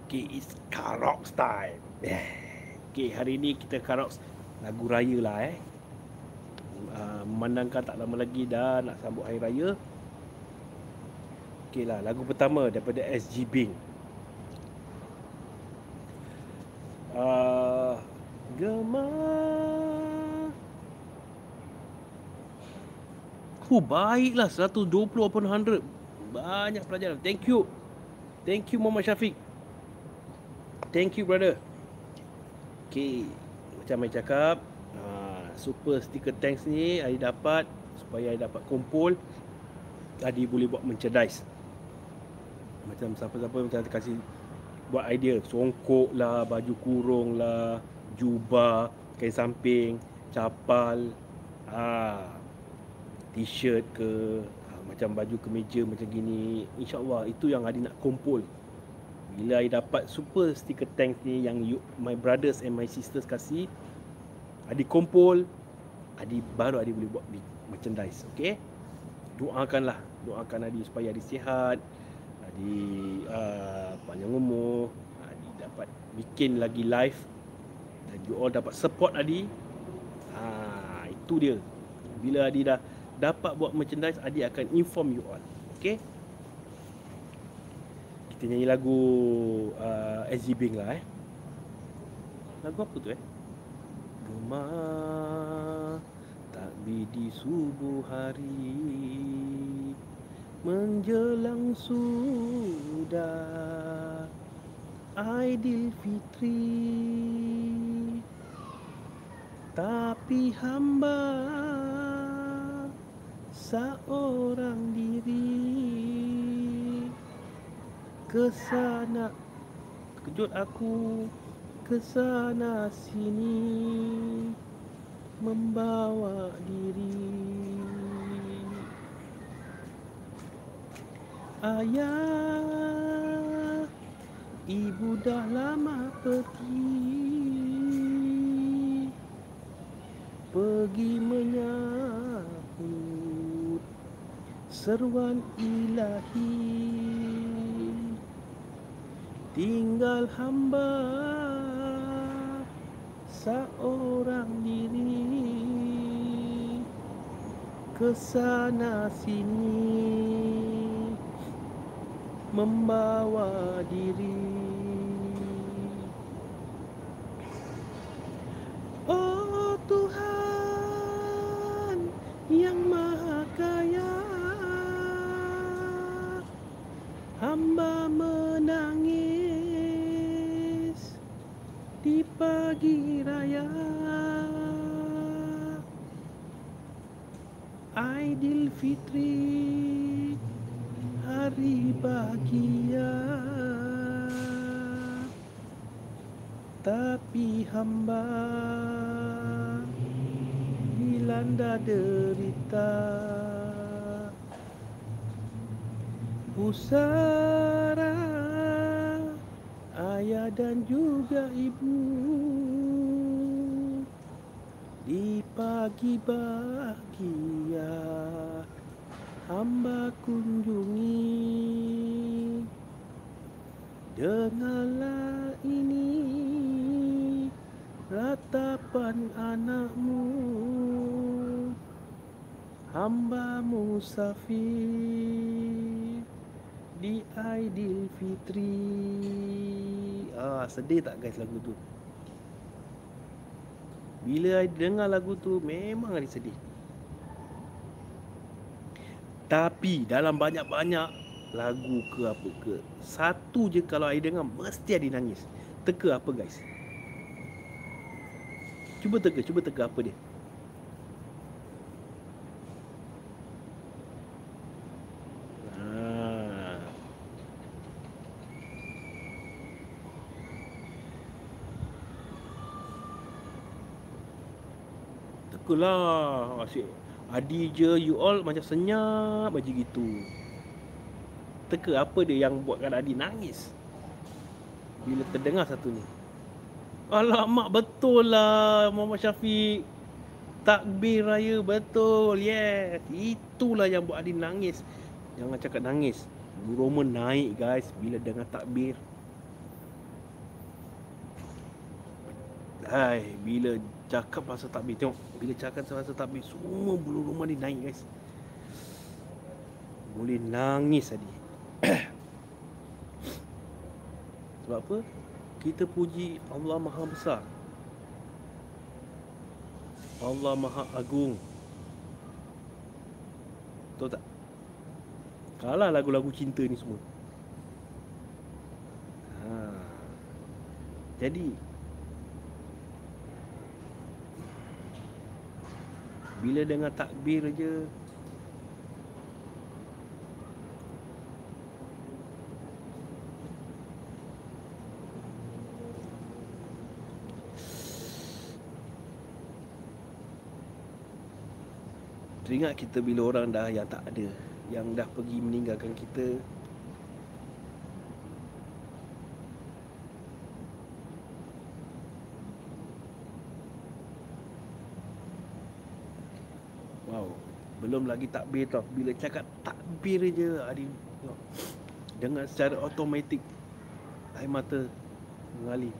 S1: Okay, it's Karox time. Okay, hari ni kita Karox lagu raya lah eh. Uh, memandangkan tak lama lagi dah nak sambut hari raya. Okay lah, lagu pertama daripada SG Bing. Uh, Gemar Oh, baiklah 120 upon 100. Banyak pelajaran. Thank you. Thank you Muhammad Syafiq. Thank you brother. Okay, macam saya cakap, uh, super sticker thanks ni Adi dapat supaya Adi dapat kumpul. Adi boleh buat merchandise. Macam siapa-siapa macam kasih buat idea songkok lah, baju kurung lah, jubah, kain samping, capal. Ah, t-shirt ke ha, macam baju kemeja macam gini insyaallah itu yang Adi nak kumpul. Bila Adi dapat super sticker tank ni yang you, my brothers and my sisters kasih Adi kumpul Adi baru Adi boleh buat merchandise okey? Doakanlah doakan Adi supaya Adi sihat Adi uh, panjang umur Adi dapat bikin lagi live dan you all dapat support Adi. Ha, itu dia. Bila Adi dah dapat buat merchandise Adi akan inform you all. Okay? Kita nyanyi lagu uh, SG Bing lah eh. Lagu apa tu eh? Gema takbir di subuh hari Menjelang sudah Aidilfitri Tapi hamba Seorang diri. Kesana. Kejut aku. Kesana sini. Membawa diri. Ayah Ibu dah lama pergi. Pergi menyambut Seruan ilahi. Tinggal hamba Seorang diri. Kesana sini membawa diri Aidilfitri hari bahagia. Tapi hamba dilanda derita. Pusara ayah dan juga ibu. Di pagi bahagia kunjungi. Dengarlah ini ratapan anakmu Hamba musafir di Aidil Fitri. Ah sedih tak guys lagu tu? Bila dengar lagu tu memang ada sedih tapi dalam banyak-banyak lagu ke apa ke Satu je kalau I dengar mesti ada nangis. Teka apa guys? Cuba teka, cuba teka apa dia? Ah. Tekalah asyik Adi je you all macam senyap macam gitu. Teka apa dia yang buatkan Adi nangis? Bila terdengar satu ni. Alamak betul lah Muhammad Syafiq. Takbir raya betul Yes. Itulah yang buat Adi nangis. Jangan cakap nangis. Roma naik guys Bila dengar takbir. Hai, bila cakap pasal takbir tengok bila cakap pasal takbir semua bulu rumah ni naik guys. Boleh nangis tadi [COUGHS] sebab apa? Kita puji Allah Maha Besar. Allah Maha Agung. Tahu tak? Kalah lagu-lagu cinta ni semua. Ha. Jadi Bila dengar takbir je. Teringat kita bila orang dah yang tak ada Yang dah pergi meninggalkan kita belum lagi takbir tau. Bila cakap takbir je adik dengan secara automatik air mata mengalir.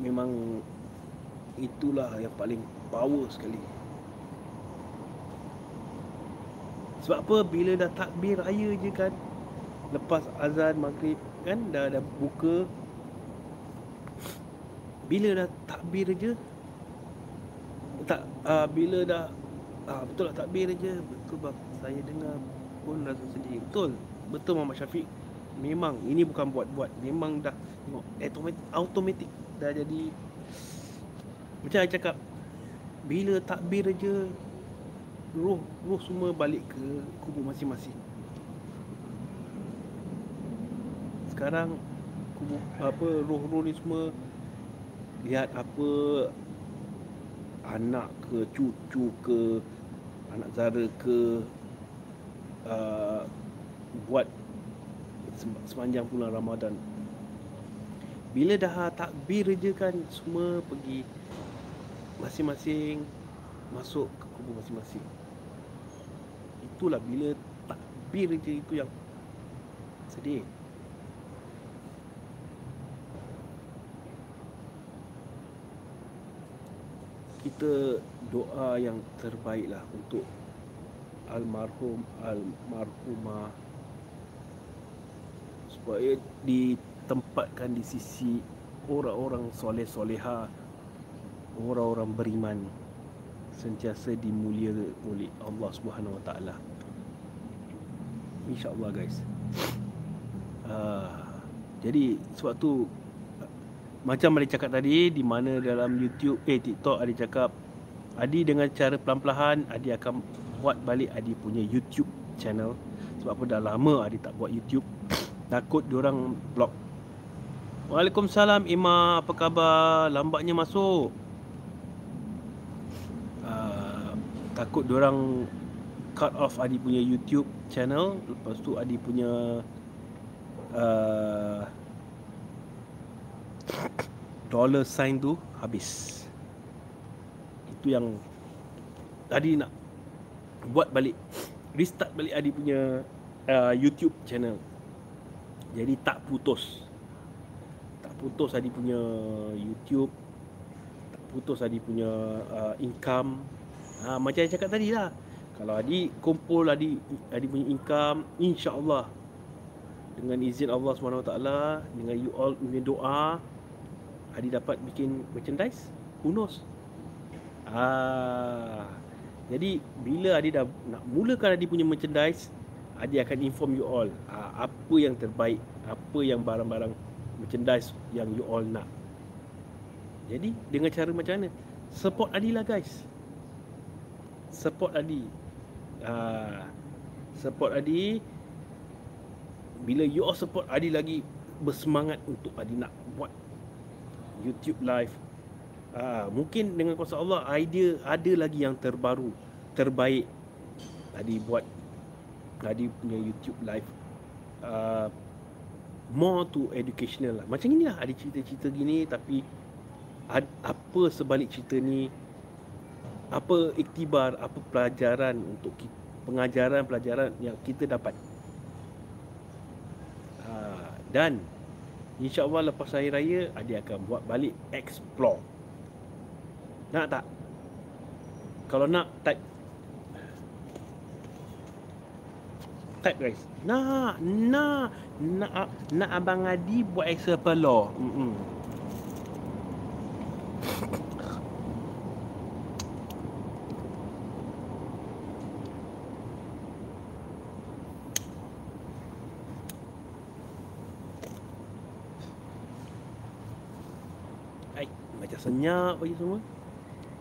S1: Memang itulah yang paling power sekali sebab apa? Bila dah takbir raya je kan lepas azan maghrib kan dah dah buka bila dah takbir je tak uh, bila dah uh, betul lah takbir je betul bang saya dengar pun rasa sedih. Betul. Betul Muhammad Syafiq. Memang ini bukan buat-buat. Memang dah tengok automatic, automatic dah jadi macam saya cakap bila takbir je roh roh semua balik ke kubur masing-masing. Sekarang kubur apa roh-roh ni semua lihat apa anak ke cucu ke anak zara ke uh, buat sepanjang bulan Ramadan. Bila dah takbir je kan semua pergi masing-masing masuk ke kubur masing-masing itulah bila takbir je itu yang sedih. Kita doa yang terbaiklah untuk almarhum almarhumah. Supaya ditempatkan di sisi orang-orang soleh soleha orang-orang beriman sentiasa dimulia oleh Allah Subhanahu Wa Taala. Insyaallah guys. Uh, jadi sebab tu macam Adi cakap tadi di mana dalam YouTube eh TikTok Adi cakap Adi dengan cara pelan-pelan Adi akan buat balik Adi punya YouTube channel. Sebab apa? Dah lama Adi tak buat YouTube. Takut diorang block. Waalaikumsalam Ima apa khabar? Lambatnya masuk uh, takut diorang cut off Adi punya YouTube channel lepas tu Adi punya uh, dollar sign tu habis. Itu yang tadi nak buat balik restart balik Adi punya uh, YouTube channel. Jadi tak putus. Tak putus Adi punya YouTube. Tak putus Adi punya uh, income ha, macam yang cakap tadi lah. Kalau Adi kumpul Adi, Adi punya income insya-Allah. Dengan izin Allah SWT dengan you all punya doa Adi dapat bikin merchandise knows? Ah, Jadi bila Adi dah nak mulakan Adi punya merchandise Adi akan inform you all ah, Apa yang terbaik Apa yang barang-barang merchandise yang you all nak. Jadi dengan cara macam mana? Support Adi lah guys Support Adi ah, Support Adi Bila you all support Adi lagi Bersemangat untuk Adi nak buat YouTube live. Uh, mungkin dengan kuasa Allah idea ada lagi yang terbaru, terbaik. Tadi buat tadi punya YouTube live. Uh, more to educational lah. Macam inilah ada cerita-cerita gini tapi ad, apa sebalik cerita ni apa iktibar, apa pelajaran untuk kita, pengajaran pelajaran yang kita dapat. Uh, dan InsyaAllah lepas hari raya Adi akan buat balik explore. Nak tak? Kalau nak type. Type guys. Nak Nak Nak, nak Abang Adi buat explore Mm-mm. senyap bagi semua.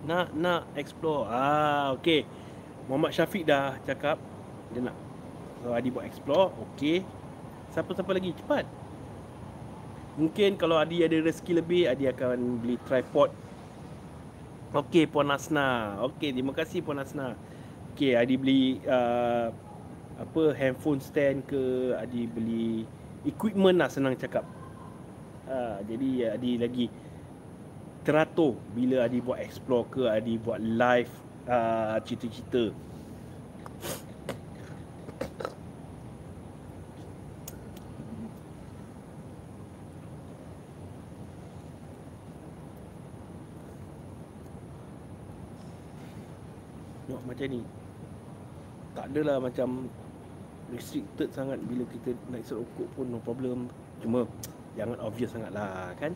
S1: Nak nak explore. Ah okey. Muhammad Syafiq dah cakap. Dia nak so Adi buat explore. Okey. Siapa-siapa lagi? Cepat. Mungkin kalau Adi ada rezeki lebih Adi akan beli tripod. Okey Puan Asna. Okey terima kasih Puan Asna. Okey Adi beli uh, apa handphone stand ke? Adi beli equipment lah senang cakap. Uh, jadi Adi lagi teratur bila Adi buat explore ke Adi buat live uh, cerita-cerita. Macam ni. Tak adalah macam restricted sangat bila kita nak isap rokok pun no problem. Cuma jangan obvious sangat lah kan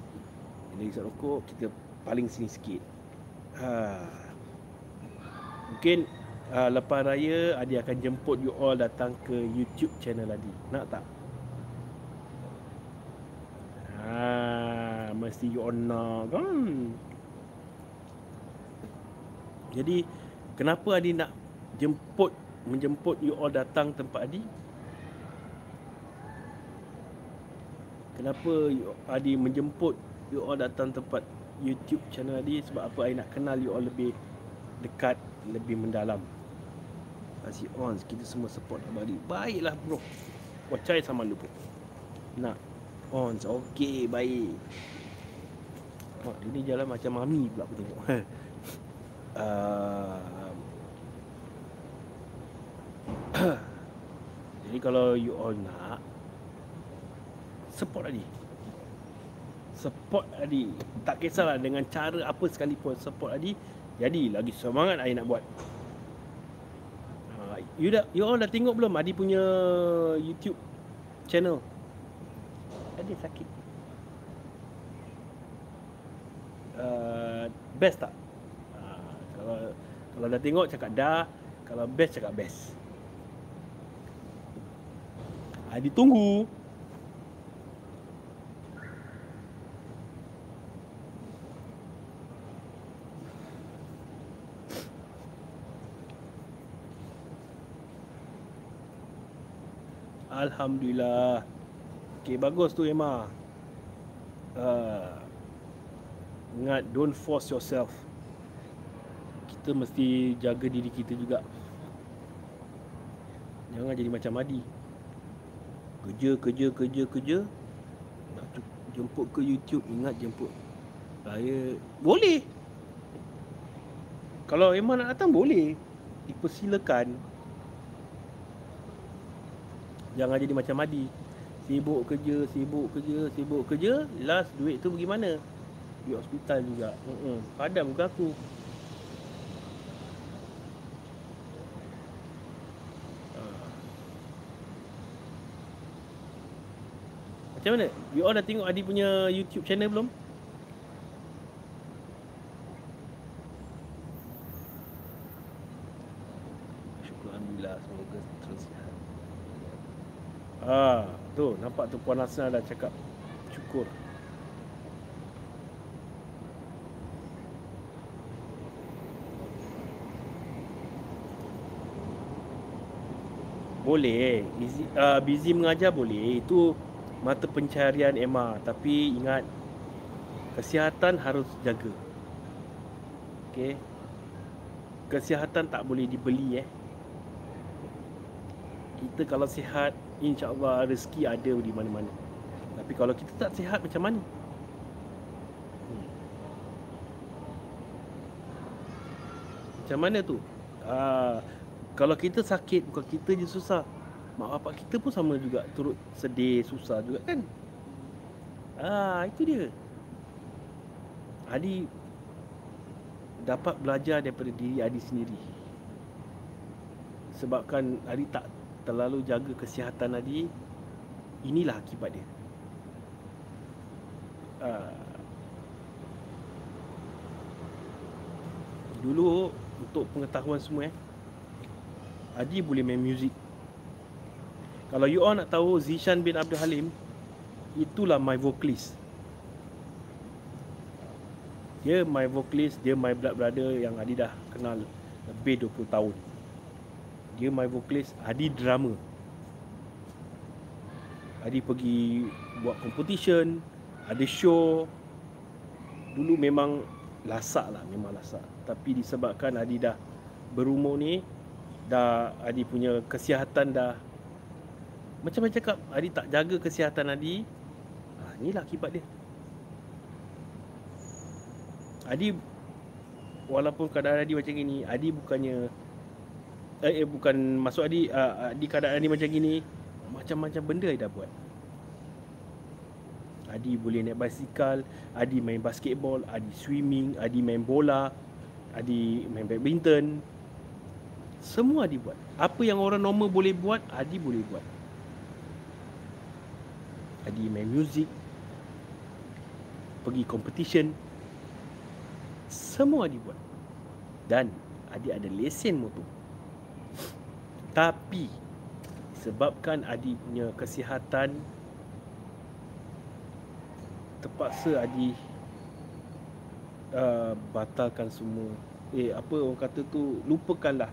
S1: bila isap rokok kita paling sini sikit ha. mungkin uh, lepas raya Adi akan jemput you all datang ke YouTube channel Adi nak tak ha. mesti you all nak kan jadi kenapa Adi nak jemput menjemput you all datang tempat Adi? Kenapa Adi menjemput you all datang tempat YouTube channel Adi? Sebab apa Adi nak kenal you all lebih dekat, lebih mendalam. Kasih on, kita semua support Abang. Baiklah bro. Wacai sama lu pun. Nak. On, okey, baik. Oh, ini jalan macam mami pula aku tengok. uh, [LAUGHS] [COUGHS] Jadi kalau you all nak Support Adi Support Adi. Tak kisahlah dengan cara apa sekalipun Support Adi Jadi lagi semangat Adi nak buat. Ha, You dah, you all dah tengok belum Adi punya YouTube channel? Adi sakit. Uh, Best tak? Uh, kalau kalau dah tengok cakap dah Kalau best cakap best. Ha, ditunggu. Alhamdulillah. Okey, bagus tu Emma. Uh, ingat, don't force yourself. Kita mesti jaga diri kita juga. Jangan jadi macam Adi kerja kerja kerja kerja nak jemput ke YouTube ingat jemput saya boleh kalau memang nak datang boleh dipersilakan jangan jadi macam Adi sibuk kerja sibuk kerja sibuk kerja last duit tu pergi mana di hospital juga uh-uh. padam ke aku Macam mana? You all dah tengok Adi punya YouTube channel belum? Syukur Alhamdulillah Semoga terus sihat Ah, tu nampak tu Puan Hasna dah cakap Syukur Boleh, busy, uh, busy mengajar boleh. Itu mata pencarian Emma. Tapi ingat kesihatan harus jaga. Okey? Kesihatan tak boleh dibeli eh. Kita kalau sihat insyaallah rezeki ada di mana-mana. Tapi kalau kita tak sihat macam mana? Hmm. macam mana tu? Aa, ah, kalau kita sakit bukan kita je susah. Mak bapak kita pun sama juga. Turut sedih susah juga kan? Ah itu dia. Adi dapat belajar daripada diri Adi sendiri. Sebabkan Adi tak terlalu jaga kesihatan Adi inilah akibat dia. Ah. dulu untuk pengetahuan semua eh Adi boleh main muzik kalau you all nak tahu Zishan bin Abdul Halim Itulah my vocalist. Dia my vocalist Dia my blood brother yang Adi dah kenal Lebih 20 tahun Dia my vocalist Adi drama. Adi pergi buat competition Ada show. Dulu memang lasak lah Memang lasak. Tapi disebabkan Adi dah berumur ni Dah Adi punya kesihatan dah. Macam macam cakap Adi tak jaga kesihatan Adi? Ha, Inilah akibat dia. Adi Walaupun keadaan Adi macam gini Adi bukannya Eh, eh bukan Masuk Adi uh, Adi keadaan Adi macam gini Macam-macam benda Adi dah buat Adi boleh naik basikal Adi main basketball Adi swimming Adi main bola Adi main badminton Semua Adi buat. Apa yang orang normal boleh buat, Adi boleh buat. Adi main muzik, pergi competition, semua Adi buat. Dan Adi ada lesen motor. Tapi sebabkan Adi punya kesihatan terpaksa Adi uh, batalkan semua. Eh apa orang kata tu lupakanlah.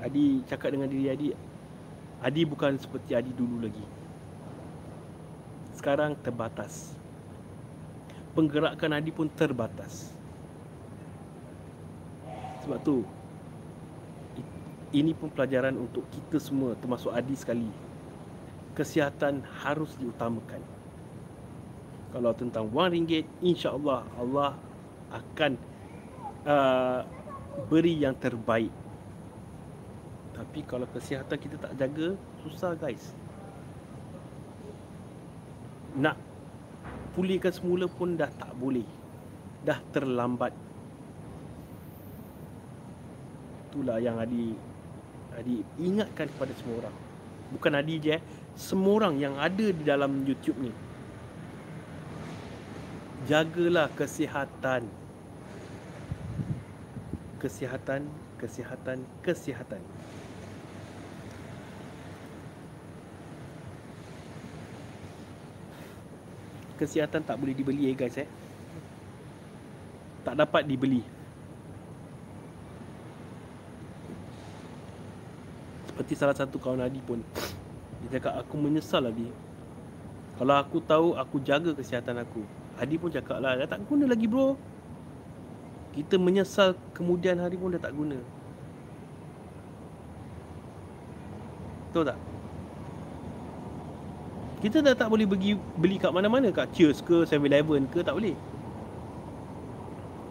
S1: Adi cakap dengan diri Adi Adi bukan seperti Adi dulu lagi. Sekarang terbatas. Penggerakan Adi pun terbatas. Sebab tu Ini pun pelajaran untuk kita semua Termasuk Adi sekali. Kesihatan harus diutamakan. Kalau tentang wang ringgit InsyaAllah Allah akan uh, Beri yang terbaik. Tapi kalau kesihatan kita tak jaga Susah guys. Nak Pulihkan semula pun dah tak boleh. Dah terlambat. Itulah yang Adi Adi ingatkan kepada semua orang Bukan Adi je eh. Semua orang yang ada di dalam YouTube ni Jagalah kesihatan Kesihatan Kesihatan Kesihatan kesihatan tak boleh dibeli eh guys eh. Tak dapat dibeli. Seperti salah satu kawan Adi pun dia cakap aku menyesal Adi. Kalau aku tahu aku jaga kesihatan aku. Adi pun cakap lah dah tak guna lagi bro. Kita menyesal kemudian hari pun dah tak guna. Tahu tak? Kita dah tak boleh pergi beli kat mana-mana kat Cheers ke 7-Eleven ke tak boleh.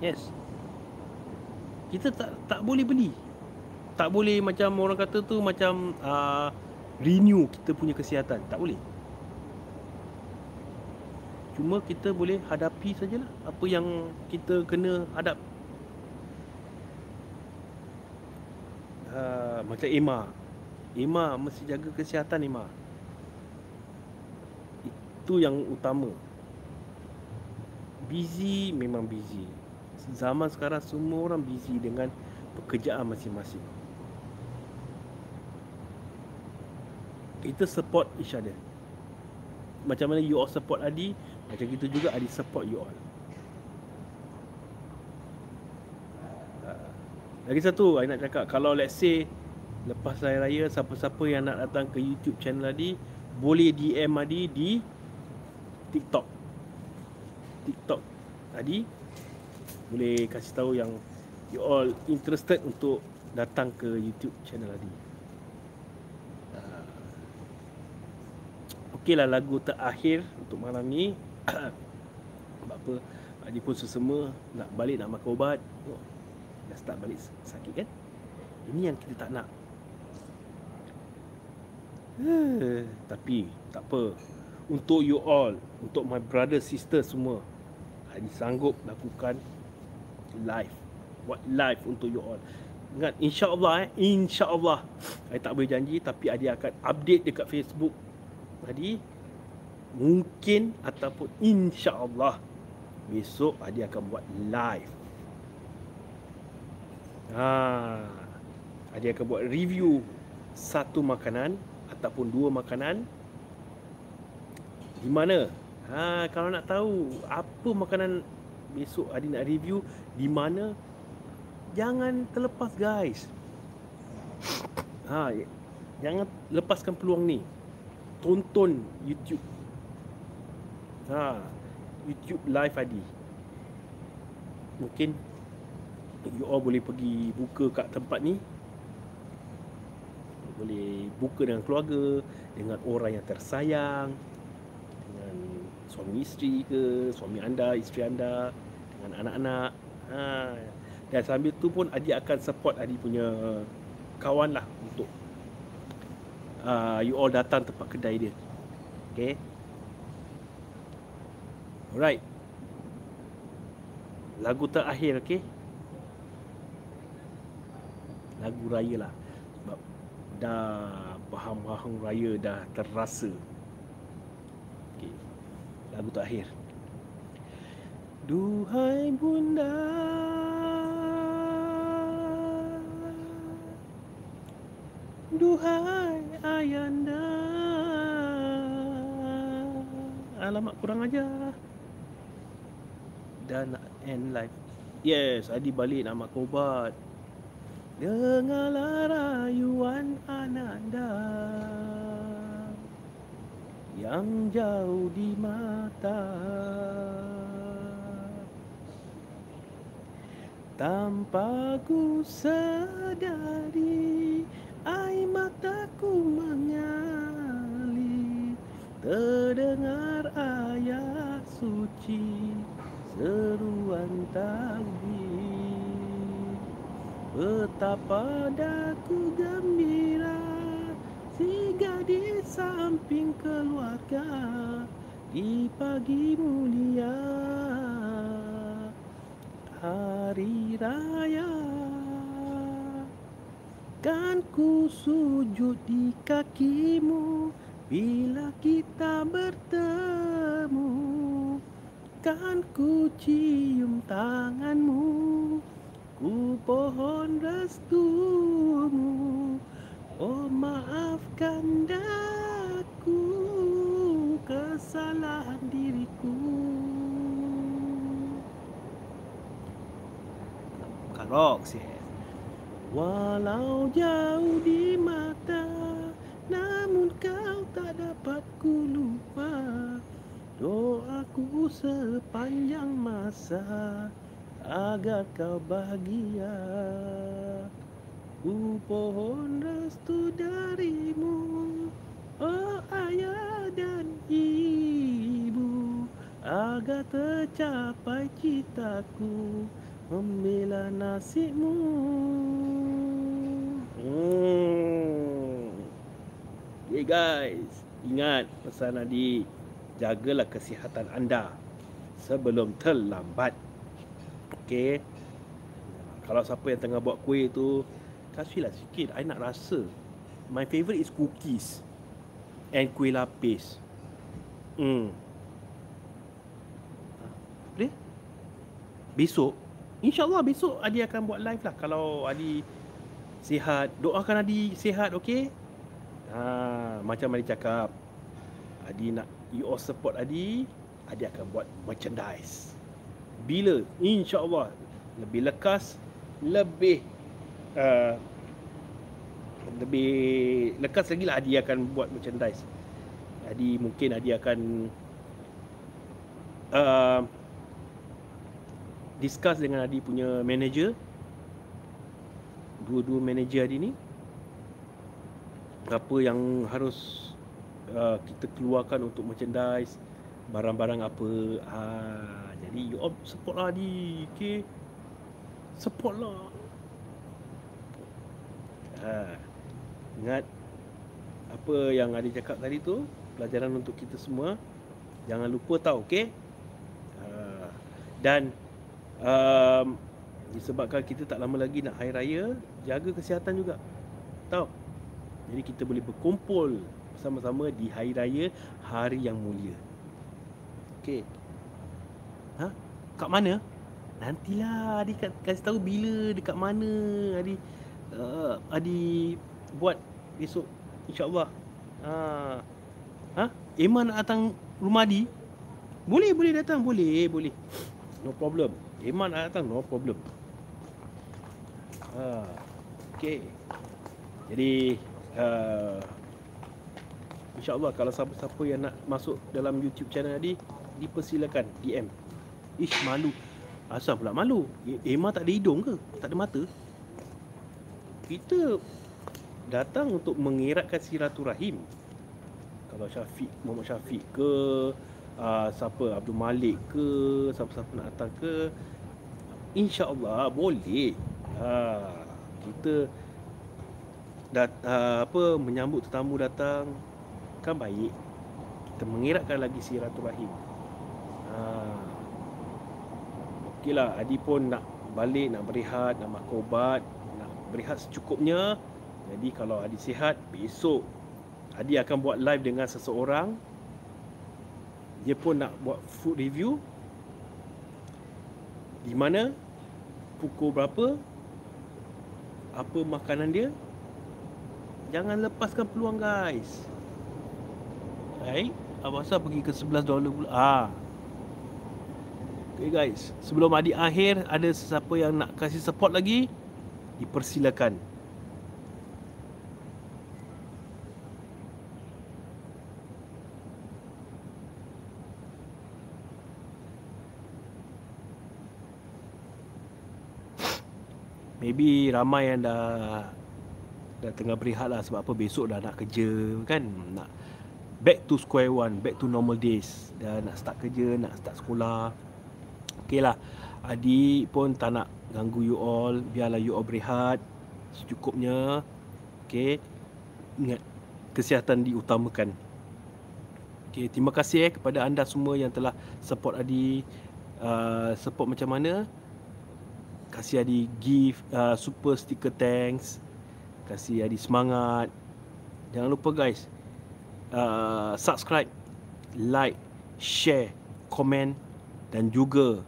S1: Yes. Kita tak tak boleh beli. Tak boleh macam orang kata tu macam uh, renew kita punya kesihatan. Tak boleh. Cuma kita boleh hadapi sajalah apa yang kita kena hadap. Uh, macam Emma. Emma mesti jaga kesihatan Emma itu yang utama busy memang busy zaman sekarang semua orang busy dengan pekerjaan masing-masing kita support each other. Macam mana you all support Adi macam gitu juga Adi support you all. Lagi satu saya nak cakap kalau let's say lepas hari raya siapa-siapa yang nak datang ke YouTube channel Adi boleh DM Adi di TikTok. TikTok tadi boleh kasih tahu yang you all interested untuk datang ke YouTube channel tadi. Okey lah lagu terakhir untuk malam ni. [COUGHS] Sebab apa? Adi pun sesama nak balik nak makan ubat. Oh, dah start balik sakit kan? Ini yang kita tak nak. Uh, tapi tak apa untuk you all, untuk my brother sister semua. Adi sanggup lakukan live. Buat live untuk you all. Ingat insya-Allah eh, insya-Allah. Saya tak boleh janji tapi Adi akan update dekat Facebook. Adi mungkin ataupun insya-Allah besok Adi akan buat live. Ha. Adi akan buat review satu makanan ataupun dua makanan di mana? Ha, kalau nak tahu apa makanan besok Adi nak review di mana? Jangan terlepas guys. Ha, jangan lepaskan peluang ni. Tonton YouTube. Ha, YouTube live Adi. Mungkin you all boleh pergi buka kat tempat ni. Boleh buka dengan keluarga, dengan orang yang tersayang suami isteri ke suami anda isteri anda dengan anak-anak ha. dan sambil tu pun Adi akan support Adi punya kawan lah uh, you all datang tempat kedai dia. Okay? Alright. Lagu terakhir okay? Lagu raya lah. Sebab dah bahang-bahang raya dah terasa. Okay. lagu terakhir. Duhai bunda Duhai ayanda. Alamak kurang aja Dan end life Yes, Adi balik nak mak ubat Dengarlah rayuan ananda. Yang jauh di mata. Tanpa ku sedari mataku mengalir. Terdengar ayat suci Seruan takbir Betapa daku gembira Siga di samping keluarga Di pagi mulia. Hari raya Kan ku sujud di kakimu Bila kita bertemu? Kan ku cium tanganmu Ku pohon restumu. Oh maafkan daku Kesalahan diriku. Rocks yes. Walau jauh di mata Namun kau tak dapat ku lupa. Doaku sepanjang masa Agar kau bahagia. Ku pohon restu darimu Oh ayah dan ibu Agar tercapai citaku membela nasibmu. Hmm. Okay guys, ingat pesan Adi, jagalah kesihatan anda sebelum terlambat. Okay. Kalau siapa yang tengah buat kuih tu, kasihlah sikit. I nak rasa. My favourite is cookies and kuih lapis. Hmm. Boleh? Besok InsyaAllah besok Adi akan buat live lah. Kalau Adi sihat Doakan Adi sihat okay ha, Macam Adi cakap Adi nak you all support Adi Adi akan buat merchandise. Bila? insyaAllah. Lebih lekas Lebih uh, Lebih lekas lagi lah Adi akan buat merchandise. Adi mungkin Adi akan uh, discuss dengan Adi punya manager. Dua-dua manager Adi ni. Apa yang harus uh, kita keluarkan untuk merchandise barang-barang apa. Ha, jadi you all support lah Adi okay? Support lah. Ha, ingat apa yang Adi cakap tadi tu? Pelajaran untuk kita semua. Jangan lupa tau okay? Ha, dan um, disebabkan kita tak lama lagi nak hari raya jaga kesihatan juga. Tahu? Jadi kita boleh berkumpul bersama-sama di hari raya hari yang mulia. Okey. Ha? Kat mana? Nantilah adik kasih tahu bila dekat mana adik uh, adik buat besok insyaallah. Ha. Ha? Iman nak datang rumah Adi boleh boleh datang. Boleh boleh. No problem Iman nak datang no problem. Ha. Okey. Jadi uh, InsyaAllah kalau siapa-siapa yang nak masuk dalam YouTube channel Adi Dipersilakan DM Ish malu Asal pula malu Emma tak ada hidung ke? Tak ada mata? Kita Datang untuk mengeratkan silaturahim Kalau Syafiq Muhammad Syafiq ke uh, Siapa Abdul Malik ke Siapa-siapa nak datang ke InsyaAllah boleh ha, Kita dat, ha, apa Menyambut tetamu datang Kan baik Kita mengeratkan lagi silaturahim ha. Okey lah Adi pun nak balik Nak berehat Nak makan ubat Nak berehat secukupnya. Jadi kalau Adi sihat, besok Adi akan buat live dengan seseorang. Dia pun nak buat food review. Di mana pukul berapa apa makanan dia. Jangan lepaskan peluang guys. Baik apa pasal pergi ke 11 dolar pula. Ah Okay guys, sebelum adik akhir ada sesiapa yang nak kasih support lagi, dipersilakan. Maybe ramai yang dah dah tengah berehat lah sebab apa besok dah nak kerja kan nak back to square one back to normal days. Dah nak start kerja nak start sekolah. Okay lah Adi pun tak nak ganggu you all Biarlah you all berehat Secukupnya. Okay Ingat Kesihatan diutamakan. Okay Terima kasih eh kepada anda semua yang telah support Adi uh, Support macam mana Kasih Adi give uh, super sticker thanks Kasih Adi semangat Jangan lupa guys uh, Subscribe Like Share Comment Dan juga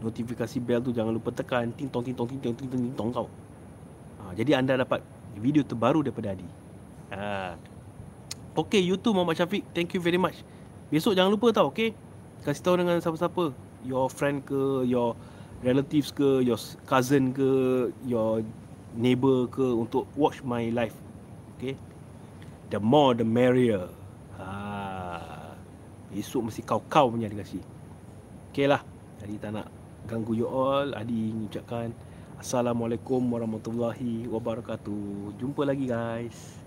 S1: notifikasi bell tu jangan lupa tekan ting tong ting tong ting tong ting tong, ting tong tau. Ha, jadi anda dapat video terbaru daripada Adi. Ha. Okay, YouTube Muhammad Syafiq. Thank you very much. Besok jangan lupa tau, okay? Kasih tahu dengan siapa-siapa. Your friend ke, your relatives ke, your cousin ke, your neighbor ke untuk watch my live. Okay? The more the merrier. Ha. Besok mesti kau-kau punya dia kasih. Okay lah. Jadi tak nak ganggu you all Adi mengucapkan Assalamualaikum warahmatullahi wabarakatuh Jumpa lagi guys